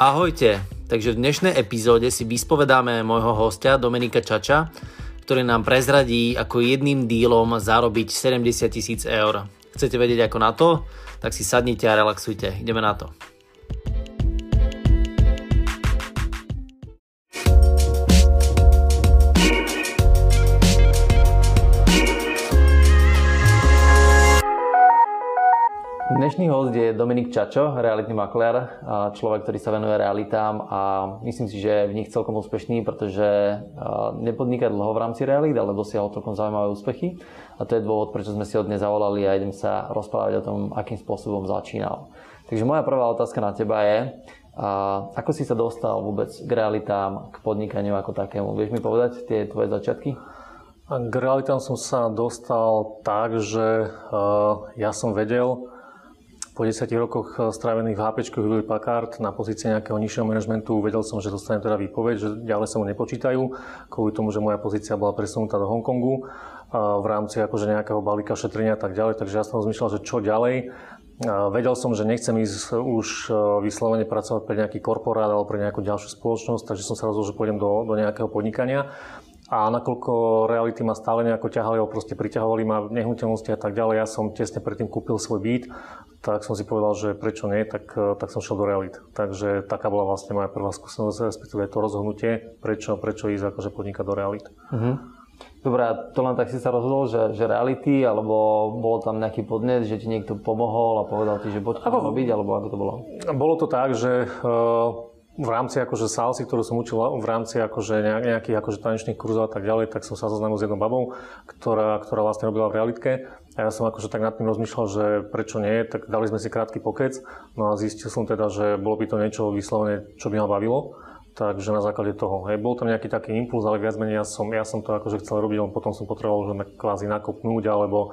Ahojte, takže v dnešnej epizóde si vyspovedáme môjho hostia Dominika Čača, ktorý nám prezradí, ako jedným dílom zarobiť 70 tisíc eur. Chcete vedieť ako na to? Tak si sadnite a relaxujte. Ideme na to. Dominik Čačo, realitný makler, človek, ktorý sa venuje realitám a myslím si, že je v nich celkom úspešný, pretože nepodniká dlho v rámci realít, ale dosiahol celkom zaujímavé úspechy a to je dôvod, prečo sme si ho dnes zavolali a idem sa rozprávať o tom, akým spôsobom začínal. Takže moja prvá otázka na teba je, ako si sa dostal vôbec k realitám, k podnikaniu ako takému? Vieš mi povedať tie tvoje začiatky? K realitám som sa dostal tak, že ja som vedel, po 10 rokoch eh, strávených v HP Hewlett Packard na pozícii nejakého nižšieho manažmentu vedel som, že dostanem teda výpoveď, že ďalej sa mu nepočítajú, kvôli tomu, že moja pozícia bola presunutá do Hongkongu v rámci akože nejakého balíka šetrenia a tak ďalej, takže ja som rozmýšľal, že čo ďalej. Vedel som, že nechcem ísť už eh, vyslovene pracovať pre nejaký korporát alebo pre nejakú ďalšiu spoločnosť, takže som sa rozhodol, že pôjdem do, do nejakého podnikania. A nakoľko reality ma stále nejako ťahali, alebo proste priťahovali ma nehnuteľnosti a tak ďalej, ja som tesne predtým kúpil svoj byt, tak som si povedal, že prečo nie, tak, tak som šiel do realit. Takže taká bola vlastne moja prvá skúsenosť, respektíve to rozhodnutie, prečo, prečo ísť akože podnikať do realit. Uh-huh. Dobre, a to len tak si sa rozhodol, že, že reality, alebo bolo tam nejaký podnet, že ti niekto pomohol a povedal ti, že poď ako, robiť, alebo ako to bolo? Bolo to tak, že uh, v rámci akože salsy, ktorú som učil v rámci akože nejakých akože tanečných kurzov a tak ďalej, tak som sa zoznámil s jednou babou, ktorá, ktorá vlastne robila v realitke. A ja som akože tak nad tým rozmýšľal, že prečo nie, tak dali sme si krátky pokec. No a zistil som teda, že bolo by to niečo vyslovene, čo by ma bavilo. Takže na základe toho, hej, bol tam nejaký taký impuls, ale viac menej ja som, ja som to akože chcel robiť, len potom som potreboval že kvázi nakopnúť alebo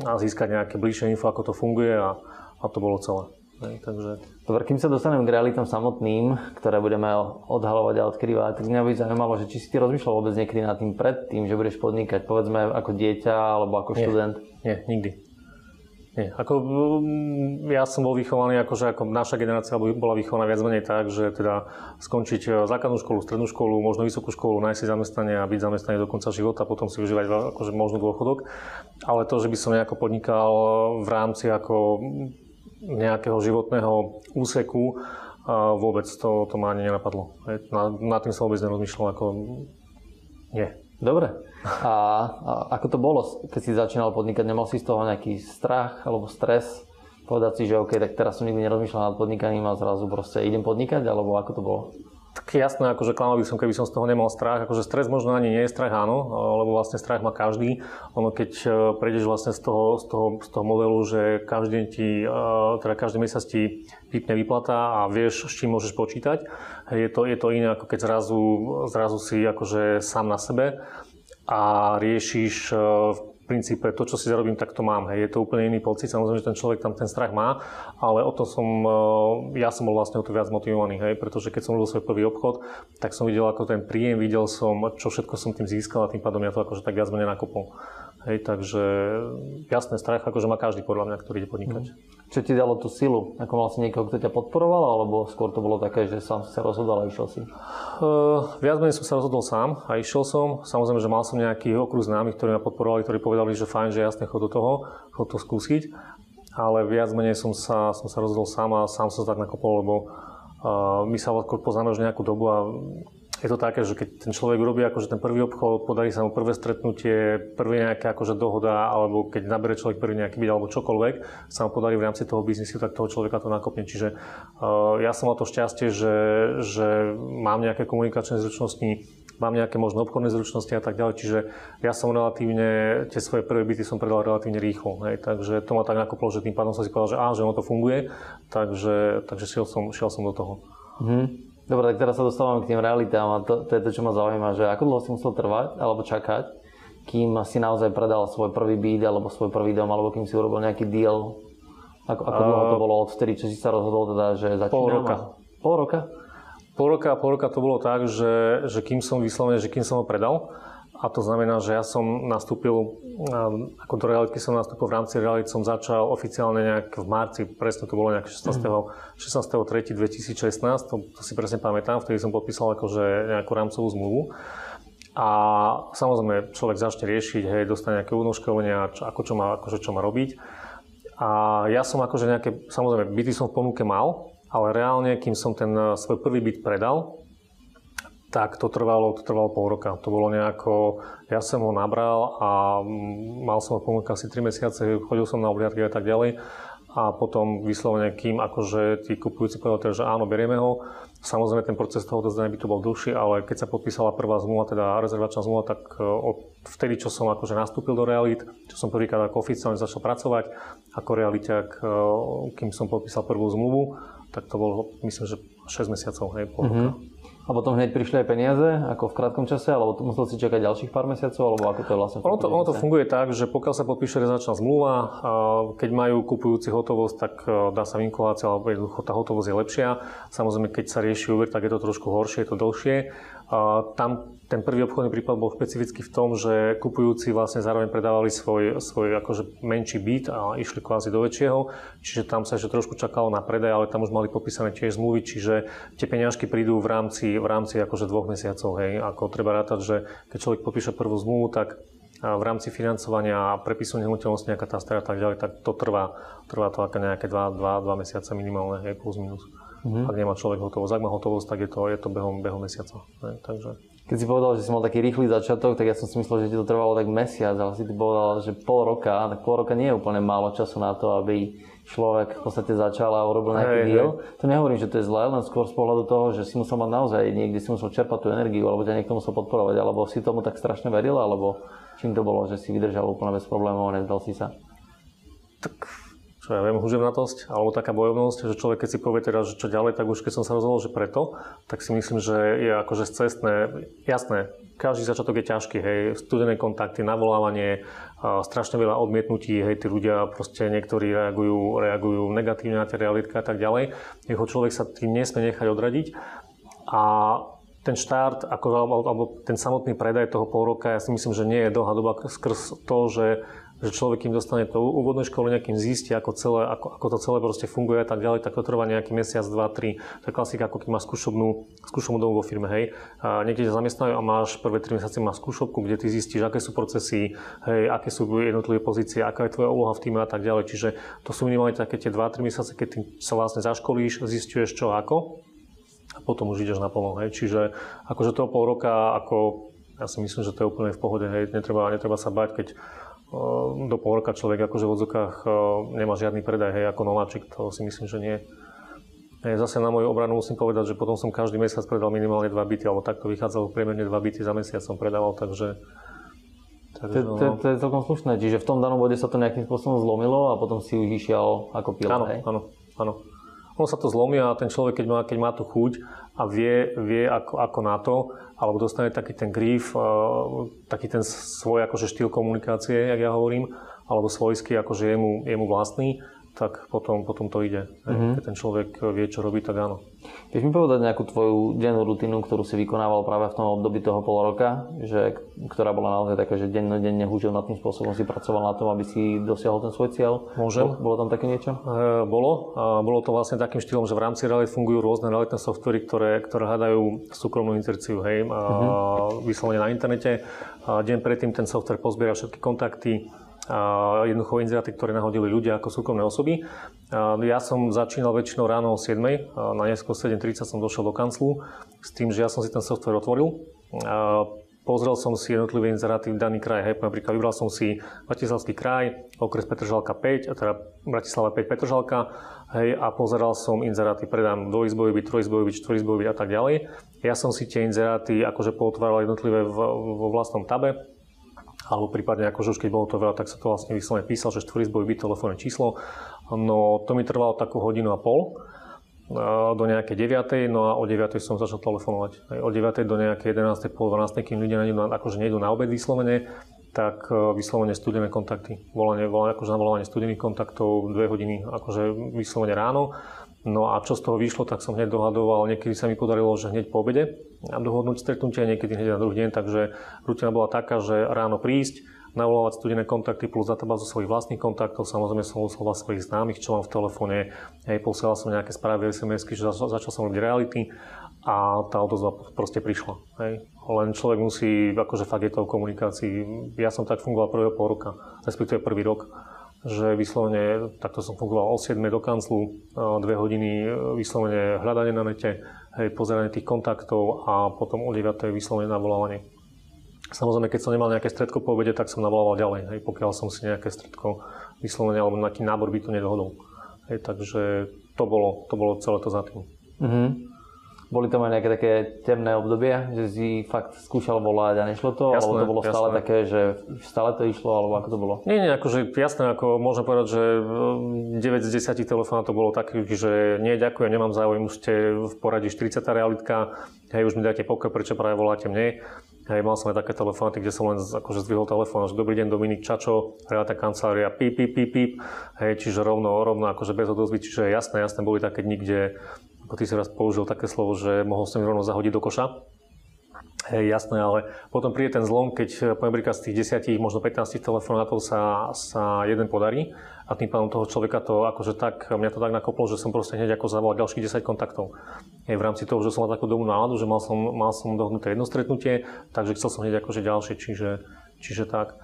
získať nejaké bližšie info, ako to funguje a, a to bolo celé. Takže... Dobre, kým sa dostanem k realitom samotným, ktoré budeme odhalovať a odkrývať, tak mňa by zaujímalo, že či si ty rozmýšľal vôbec niekedy nad tým predtým, že budeš podnikať, povedzme ako dieťa alebo ako Nie. študent? Nie, nikdy. Nie, ako mm, ja som bol vychovaný, akože ako naša generácia bola vychovaná viac menej tak, že teda skončiť e, základnú školu, strednú školu, možno vysokú školu, nájsť si zamestnanie a byť zamestnaný do konca života, potom si užívať akože možno dôchodok. Ale to, že by som nejako podnikal v rámci ako nejakého životného úseku a vôbec to, to ma ani nenapadlo. Na, na tým sa vôbec nerozmýšľal ako nie. Dobre. A, a ako to bolo, keď si začínal podnikať? Nemal si z toho nejaký strach alebo stres? Povedať si, že OK, tak teraz som nikdy nerozmýšľal nad podnikaním a zrazu proste idem podnikať? Alebo ako to bolo? Tak jasné, akože klamal by som, keby som z toho nemal strach. Akože stres možno ani nie je strach, áno, lebo vlastne strach má každý. Ono keď e, prejdeš vlastne z toho, z toho, z toho modelu, že každý ti, e, teda každý mesiac ti vypne výplata a vieš, s čím môžeš počítať, je to, je to iné, ako keď zrazu, zrazu si akože sám na sebe a riešiš e, princípe to, čo si zarobím, tak to mám. Hej. Je to úplne iný pocit. Samozrejme, že ten človek tam ten strach má, ale o to som, eh, ja som bol vlastne o to viac motivovaný, hej, pretože keď som robil svoj prvý obchod, tak som videl ako ten príjem, videl som, čo všetko som tým získal a tým pádom ja to akože tak viac menej nakopol. Hej, takže jasné, strach akože má každý podľa mňa, ktorý ide podnikať. Mm. Čo ti dalo tú silu? Ako mal si niekoho, kto ťa podporoval, alebo skôr to bolo také, že sám sa rozhodol a išiel si? Uh, viac menej som sa rozhodol sám a išiel som. Samozrejme, že mal som nejaký okruh známych, ktorí ma podporovali, ktorí povedali, že fajn, že jasne, chod do toho, chod to skúsiť. Ale viac menej som sa, som sa rozhodol sám a sám som sa tak nakopol, lebo uh, my sa poznáme už nejakú dobu a je to také, že keď ten človek urobí akože ten prvý obchod, podarí sa mu prvé stretnutie, prvý nejaká akože dohoda, alebo keď nabere človek prvý nejaký byt alebo čokoľvek, sa mu podarí v rámci toho biznisu, tak toho človeka to nakopne. Čiže uh, ja som mal to šťastie, že, že mám nejaké komunikačné zručnosti, mám nejaké možno obchodné zručnosti a tak ďalej, čiže ja som relatívne, tie svoje prvé byty som predal relatívne rýchlo, hej, takže to ma tak nakoplo, že tým pádom som si povedal, že á, že ono to funguje, takže, takže šiel, som, šiel som do toho. Mm-hmm. Dobre, tak teraz sa dostávame k tým realitám a to, to je to, čo ma zaujíma, že ako dlho si musel trvať alebo čakať, kým si naozaj predal svoj prvý byt alebo svoj prvý dom, alebo kým si urobil nejaký deal. Ako, ako dlho to bolo odvtedy, čo si sa rozhodol teda, že začínam? Pol roka. Pol roka? Pol roka, pol roka to bolo tak, že, že kým som vyslovene, že kým som ho predal, a to znamená, že ja som nastúpil, ako do realitky som nastúpil v rámci reality, som začal oficiálne nejak v marci, presne to bolo nejak 16. Mm. 16. 3. 2016, to, to si presne pamätám, vtedy som podpísal akože nejakú rámcovú zmluvu. A samozrejme človek začne riešiť, hej, dostane nejaké únoškovania, čo, ako čo má, akože čo má robiť. A ja som akože nejaké, samozrejme, byty som v ponuke mal, ale reálne, kým som ten eh, svoj prvý byt predal, tak to trvalo, to trvalo pol roka. To bolo nejako, ja som ho nabral a mal som ho ponúka asi 3 mesiace, chodil som na obliadky a tak ďalej. A potom vyslovene, kým akože tí kupujúci povedali, že áno, berieme ho. Samozrejme, ten proces toho dozdania by to bol dlhší, ale keď sa podpísala prvá zmluva, teda rezervačná zmluva, tak e, od vtedy, čo som akože nastúpil do realit, čo som prvýkrát ako oficiálne začal pracovať ako realiťak, e, kým som podpísal prvú zmluvu, tak to bolo, myslím, že 6 mesiacov, hej, pol roka. Mm-hmm. A potom hneď prišli aj peniaze, ako v krátkom čase, alebo musel si čakať ďalších pár mesiacov, alebo ako to je vlastne? Ono to, ono to funguje tak, že pokiaľ sa podpíše rezervačná zmluva, keď majú kupujúci hotovosť, tak e, dá sa vinkulácia, alebo jednoducho tá hotovosť je lepšia. Samozrejme, keď sa rieši úver, tak je to trošku horšie, je to dlhšie. Tam ten prvý obchodný prípad bol špecificky v tom, že kupujúci vlastne zároveň predávali svoj, svoj akože menší byt a išli kvázi do väčšieho, čiže tam sa ešte trošku čakalo na predaj, ale tam už mali popísané tiež zmluvy, čiže tie peňažky prídu v rámci, v rámci akože dvoch mesiacov. Hej. Ako treba rátať, že keď človek popíše prvú zmluvu, tak v rámci financovania a prepisu nehnuteľnosti nejaká tá a tak ďalej, tak to trvá, trvá to ako nejaké 2, 2, 2 mesiace minimálne, hej, plus minus. Mm-hmm. Ak nemá človek hotovosť. Ak má hotovosť, tak je to, je to behom, behom mesiaca. Ne? Takže... Keď si povedal, že si mal taký rýchly začiatok, tak ja som si myslel, že ti to trvalo tak mesiac, ale si ty povedal, že pol roka, tak pol roka nie je úplne málo času na to, aby človek v podstate začal a urobil nejaký hey, deal. Hey. To nehovorím, že to je zlé, len skôr z pohľadu toho, že si musel mať naozaj niekde si musel čerpať tú energiu, alebo ťa niekto musel podporovať, alebo si tomu tak strašne veril, alebo čím to bolo, že si vydržal úplne bez problémov a nezdal si sa? Tak čo ja viem, huževnatosť alebo taká bojovnosť, že človek keď si povie teraz, že čo ďalej, tak už keď som sa rozhodol, že preto, tak si myslím, že je akože cestné, jasné, každý začiatok je ťažký, hej, studené kontakty, navolávanie, strašne veľa odmietnutí, hej, tí ľudia proste niektorí reagujú, reagujú negatívne na tie realitky a tak ďalej. Jeho človek sa tým nesmie nechať odradiť. A ten štart, ako, alebo, alebo ten samotný predaj toho pol roka, ja si myslím, že nie je dlhá doba skrz to, že že človek, kým dostane to úvodné školenie, kým zistí, ako, celé, ako, ako to celé proste funguje a tak ďalej, tak to trvá nejaký mesiac, dva, tri. To je klasika, ako keď máš skúšobnú, skúšobnú dobu vo firme, hej. A niekde ťa zamestnajú a máš prvé tri mesiace máš skúšobku, kde ty zistíš, aké sú procesy, hej, aké sú jednotlivé pozície, aká je tvoja úloha v týme a tak ďalej. Čiže to sú minimálne také tie 2-3 mesiace, keď ty sa vlastne zaškolíš, zistuješ čo ako a potom už ideš naplno. Hej. Čiže akože toho pol roka, ako ja si myslím, že to je úplne v pohode, hej. Netreba, netreba sa bať, keď do pol roka človek akože v odzokách ehm, nemá žiadny predaj, hej, ako nováčik, to si myslím, že nie. Zase na moju obranu musím povedať, že potom som každý mesiac predal minimálne dva byty, alebo takto vychádzalo priemerne dva byty za mesiac som predával, takže... takže to, to, no. to, je celkom slušné, čiže v tom danom bode sa to nejakým spôsobom zlomilo a potom si už išiel ako pilot, áno? Áno, áno. Ono sa to zlomí a ten človek, keď má, keď má tú chuť a vie, vie ako, ako na to, alebo dostane taký ten grief, eh, taký ten svoj akože štýl komunikácie, jak ja hovorím, alebo svojský, akože je mu, je mu vlastný, tak potom, potom to ide. Mm-hmm. Keď ten človek vie, čo robí, tak áno. Vieš mi povedať nejakú tvoju dennú rutinu, ktorú si vykonával práve v tom období toho pol roka, že, ktorá bola naozaj taká, že dennodenne tým spôsobom si pracoval na tom, aby si dosiahol ten svoj cieľ? Môžem. Bolo, bolo tam také niečo? E, bolo. A bolo to vlastne takým štýlom, že v rámci realit fungujú rôzne realitné softvery, ktoré, ktoré hľadajú súkromnú inzerciu, hej, a mm-hmm. vyslovene na internete. A deň predtým ten software pozbiera všetky kontakty, jednoducho inzeráty, ktoré nahodili ľudia ako súkromné osoby. Ja som začínal väčšinou ráno o 7, na neskôr 7.30 som došiel do kanclu s tým, že ja som si ten software otvoril. Pozrel som si jednotlivé inzeráty v daný kraj, hej, napríklad vybral som si Bratislavský kraj, okres Petržalka 5, a teda Bratislava 5 Petržalka, hej, a pozeral som inzeráty, predám byt, štvorizbový byt a tak ďalej. Ja som si tie inzeráty akože pootváral jednotlivé vo vlastnom tabe, alebo prípadne akože už keď bolo to veľa, tak sa to vlastne vyslovene písal, že štvorizbový byt, telefónne číslo. No to mi trvalo takú hodinu a pol do nejakej 9. no a o 9. som začal telefonovať. O 9. do nejakej 11. pol 12. kým ľudia nejdú, akože nejdú na obed vyslovene, tak e, vyslovene studené kontakty. Volanie, volanie akože navolanie studených kontaktov 2 hodiny akože vyslovene ráno. No a čo z toho vyšlo, tak som hneď dohadoval, niekedy sa mi podarilo, že hneď po obede, dohodnúť stretnutie niekedy hneď na druhý deň, takže rutina bola taká, že ráno prísť, navolávať studené kontakty plus databázu svojich vlastných kontaktov, samozrejme som oslovoval svojich známych, čo mám v telefóne, hej, posielal som nejaké správy, SMS-ky, že začal som robiť reality a tá odozva proste prišla. Hej. Len človek musí, akože fakt je to o komunikácii. Ja som tak fungoval prvého pol roka, respektíve prvý rok, že vyslovene, takto som fungoval o 7 do kanclu, dve hodiny vyslovene hľadanie na nete, hej, pozeranie tých kontaktov a potom o 9 vyslovene navolávanie. Samozrejme, keď som nemal nejaké stredko po obede, tak som navolával ďalej, hej, pokiaľ som si nejaké stredko vyslovene alebo nejaký nábor by to nedohodol. Hej, takže to bolo, to bolo celé to za tým. Mm-hmm. Boli tam aj nejaké také temné obdobia, že si fakt skúšal volať a nešlo to? Jasné, alebo to bolo stále jasné. také, že stále to išlo, alebo ako to bolo? Nie, nie, akože jasné, ako môžem povedať, že 9 z 10 telefonátov bolo takých, že nie, ďakujem, nemám záujem, už ste v poradí 40 realitka, hej, už mi dáte pokoj, prečo práve voláte mne. Hej, mal som aj také telefonáty, kde som len akože zdvihol telefón, že dobrý deň Dominik Čačo, reálna kancelária, píp, píp, píp, píp, hej, čiže rovno, rovno akože bez odozvy, čiže jasné, jasné, boli také dni, kde ako ty si raz použil také slovo, že mohol som rovno zahodiť do koša. Hej, jasné, ale potom príde ten zlom, keď poviem príklad z tých 10, možno 15 telefonátov sa, sa jeden podarí a tým pádom toho človeka to akože tak, mňa to tak nakoplo, že som proste hneď ako zavolal ďalších 10 kontaktov. Hej, v rámci toho, že som mal takú dobrú náladu, že mal som, mal som dohnuté jedno stretnutie, takže chcel som hneď akože ďalšie, čiže, čiže tak.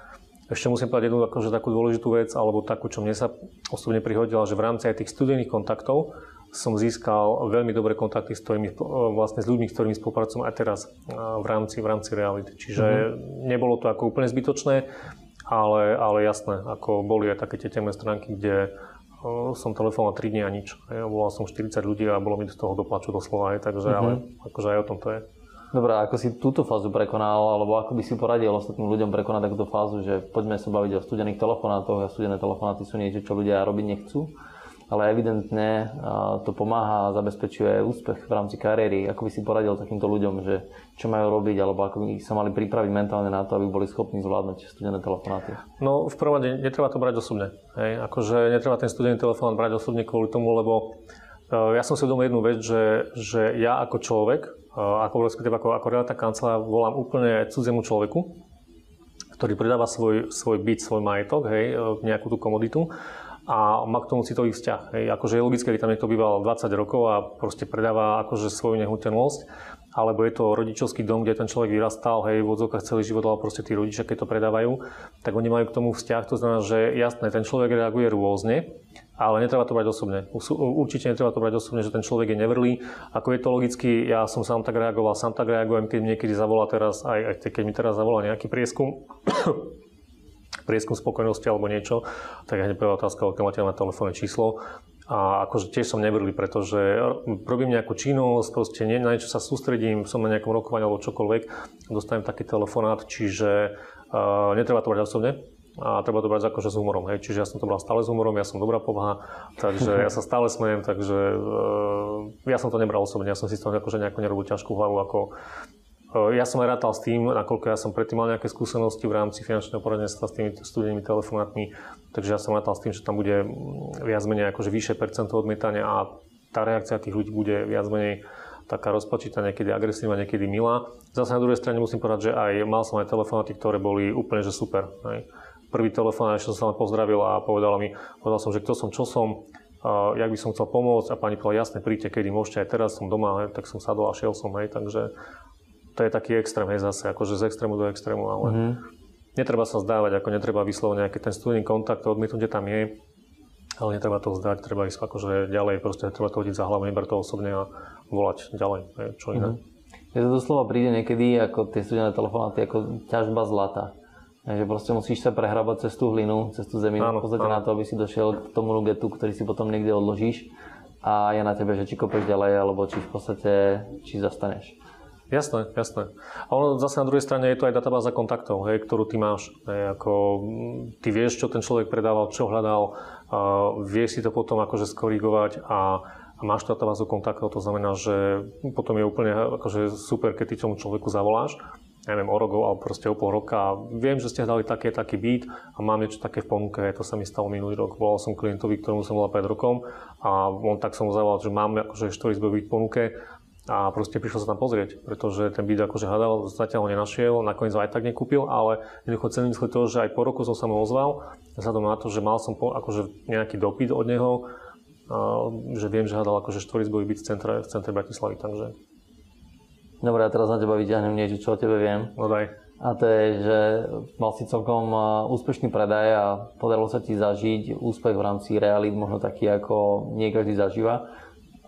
Ešte musím povedať jednu akože takú dôležitú vec, alebo takú, čo mne sa osobne prihodila, že v rámci aj tých studených kontaktov som získal veľmi dobré kontakty s, ktorými, vlastne s ľuďmi, s ktorými spolupracujem aj teraz v rámci, v rámci reality. Čiže mm-hmm. nebolo to ako úplne zbytočné, ale, ale jasné, ako boli aj také tie temné stránky, kde som telefonoval 3 dní a nič. Volal som 40 ľudí a bolo mi z toho doplaču doslova, aj, takže mm-hmm. ale akože aj o tom to je. Dobre, ako si túto fázu prekonal, alebo ako by si poradil ostatným ľuďom prekonať takúto fázu, že poďme sa baviť o studených telefonátoch a studené telefonáty sú niečo, čo ľudia robiť nechcú ale evidentne to pomáha a zabezpečuje úspech v rámci kariéry. Ako by si poradil takýmto ľuďom, že čo majú robiť, alebo ako by sa mali pripraviť mentálne na to, aby boli schopní zvládnuť studené telefonáty? No v prvom rade netreba to brať osobne. Hej? Akože netreba ten studený telefón brať osobne kvôli tomu, lebo e, ja som si uvedomil jednu vec, že, že ja ako človek, e, ako, ako, ako relátna kancelár volám úplne cudziemu človeku, ktorý predáva svoj, svoj byt, svoj majetok, hej, e, nejakú tú komoditu a má k tomu citový vzťah. Hej. Akože je logické, keď tam niekto býval 20 rokov a proste predáva akože svoju nehnuteľnosť, alebo je to rodičovský dom, kde ten človek vyrastal, hej, v odzokách celý život, ale proste tí rodičia, keď to predávajú, tak oni majú k tomu vzťah. To znamená, že jasné, ten človek reaguje rôzne, ale netreba to brať osobne. Určite netreba to brať osobne, že ten človek je nevrlý. Ako je to logicky, ja som sám tak reagoval, sám tak reagujem, keď mi niekedy zavolá teraz, aj, aj keď mi teraz zavolá nejaký prieskum, prieskum spokojnosti alebo niečo, tak hneď prvá otázka, aké máte na telefónne číslo. A akože tiež som nevrlý, pretože robím nejakú činnosť, proste nie, na niečo sa sústredím, som na nejakom rokovaní alebo čokoľvek, dostanem taký telefonát, čiže uh, netreba to brať osobne, a treba to brať akože s humorom. Hej. Čiže ja som to bral stále s humorom, ja som dobrá povaha, takže ja sa stále smejem, takže uh, ja som to nebral osobne, ja som si toho akože nejako nerobil ťažkú hlavu, ako ja som aj rátal s tým, nakoľko ja som predtým mal nejaké skúsenosti v rámci finančného poradenstva s tými studenými telefonátmi, takže ja som rátal s tým, že tam bude viac menej akože vyššie percento odmietania a tá reakcia tých ľudí bude viac menej taká rozpačitá, niekedy agresívna, niekedy milá. Zase na druhej strane musím povedať, že aj mal som aj telefonáty, ktoré boli úplne že super. Hej. Prvý telefón, ešte som sa len pozdravil a povedala mi, povedal som, že kto som, čo som, uh, jak by som chcel pomôcť a pani povedala, jasne, príďte, kedy môžete, aj teraz som doma, hej, tak som sadol a šiel som, hej, takže to je taký extrém, hej, zase, akože z extrému do extrému, ale mm-hmm. netreba sa zdávať, ako netreba vyslovene nejaký ten studený kontakt, to odmietnutie tam je, ale netreba to zdať, treba ísť akože ďalej, proste treba to hodiť za hlavu, nebrať to osobne a volať ďalej, hej, čo iné. Mm-hmm. Je to doslova príde niekedy ako tie studené telefonáty, ako ťažba zlata. Takže proste musíš sa prehrabať cez tú hlinu, cez tú zeminu, áno, v podstate áno. na to, aby si došiel k tomu nugetu, ktorý si potom niekde odložíš a je na tebe, že či kopeš ďalej, alebo či v podstate, či zastaneš. Jasné, jasné. A ono zase na druhej strane je to aj databáza kontaktov, hej, ktorú ty máš. Hej, ako, ty vieš, čo ten človek predával, čo hľadal, uh, vieš si to potom akože skorigovať a, a máš databázu kontaktov, to znamená, že potom je úplne akože super, keď ty tomu človeku zavoláš, neviem, o rok alebo proste o pol roka a viem, že ste hľadali také, taký byt a mám niečo také v ponuke, to sa mi stalo minulý rok. Volal som klientovi, ktorému som volal pred rokom a on tak som mu zavolal, že mám akože 4 byt v ponuke a proste prišiel sa tam pozrieť, pretože ten byt akože hľadal, zatiaľ ho nenašiel, nakoniec ho aj tak nekúpil, ale jednoducho cením si to, že aj po roku som sa mu ozval, vzhľadom na to, že mal som po, akože nejaký dopyt od neho, a, že viem, že hľadal akože štvorizbový byt v centre, v centre Bratislavy, takže... Dobre, ja teraz na teba vyťahnem niečo, čo o tebe viem. No daj. A to je, že mal si celkom úspešný predaj a podarilo sa ti zažiť úspech v rámci realít, možno taký, ako nie každý zažíva.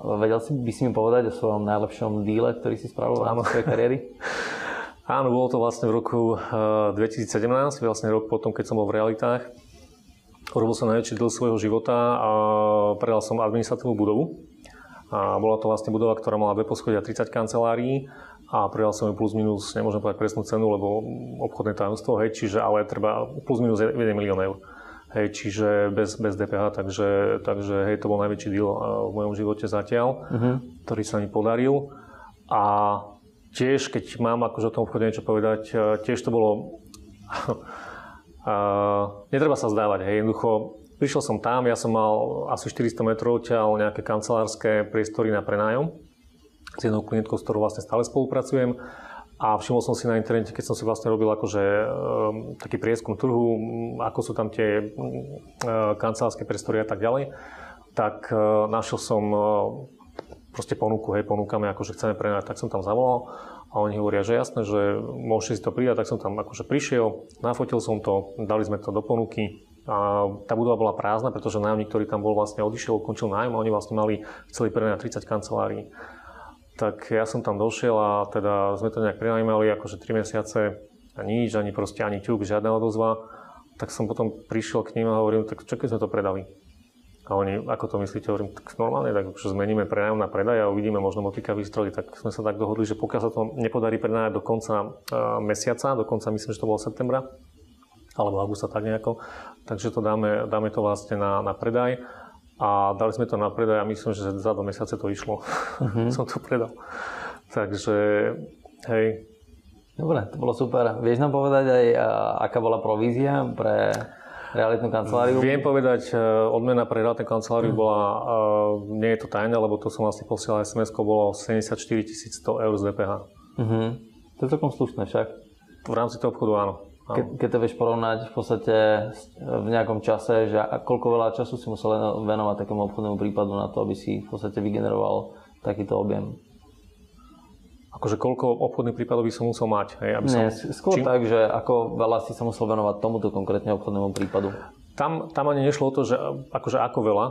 Vedel si by si mi povedať o svojom najlepšom díle, ktorý si spravil v rámci svojej kariéry? Áno, bolo to vlastne v roku 2017, eh, vlastne rok potom, keď som bol v realitách. Urobil som najväčší diel svojho života a predal som administratívnu budovu. A bola to vlastne budova, ktorá mala dve poschodia 30 kancelárií a predal som ju plus minus, nemôžem povedať presnú cenu, lebo obchodné tajomstvo, hej, čiže ale treba plus minus 1 milión eur. Hej, čiže bez, bez DPH, takže, takže hej, to bol najväčší deal v mojom živote zatiaľ, uh-huh. ktorý sa mi podaril. A tiež, keď mám akože o tom obchode niečo povedať, tiež to bolo... a, netreba sa zdávať, hej, jednoducho prišiel som tam, ja som mal asi 400 metrov ťaľ nejaké kancelárske priestory na prenájom s jednou klientkou, s ktorou vlastne stále spolupracujem a všimol som si na internete, keď som si vlastne robil akože e, taký prieskum trhu, ako sú tam tie e, kancelárske priestory a tak ďalej, tak e, našiel som proste ponuku, hej, ponúkame, akože chceme prenajať, tak som tam zavolal a oni hovoria, že jasné, že môžete si to pridať, tak som tam akože prišiel, nafotil som to, dali sme to do ponuky, a tá budova bola prázdna, pretože nájomník, ktorý tam bol, vlastne odišiel, ukončil nájom a oni vlastne mali chceli prenajať 30 kancelárií tak ja som tam došiel a teda sme to nejak prenajímali akože 3 mesiace a nič, ani proste ani ťuk, žiadna odozva. Tak som potom prišiel k ním a hovorím, tak čo keď sme to predali? A oni, ako to myslíte, hovorím, tak normálne, tak akože zmeníme prenájom na predaj a uvidíme možno motika výstroji. Tak sme sa tak dohodli, že pokiaľ sa to nepodarí prenajať do konca uh, mesiaca, do konca myslím, že to bolo septembra, alebo augusta tak nejako, takže to dáme, dáme to vlastne na, na predaj a dali sme to na predaj a myslím, že za dva mesiace to išlo. Uh-huh. Som to predal. Takže, hej. Dobre, to bolo super. Vieš nám povedať aj, aká bola provízia pre realitnú kanceláriu? Viem povedať, e, odmena pre realitnú kanceláriu bola, uh, nie je to tajné, lebo to som vlastne posielal SMS-ko, bolo 74 100 eur z DPH. Uh-huh. To je celkom slušné však. V rámci toho obchodu áno. Ke, keď to vieš porovnať v podstate v nejakom čase, že koľko veľa času si musel venovať takému obchodnému prípadu na to, aby si v podstate vygeneroval takýto objem? Akože koľko obchodných prípadov by som musel mať? Hej, aby Nie, som... skôr Čím... tak, že ako veľa si sa musel venovať tomuto konkrétne obchodnému prípadu. Tam, tam ani nešlo o to, že akože ako veľa,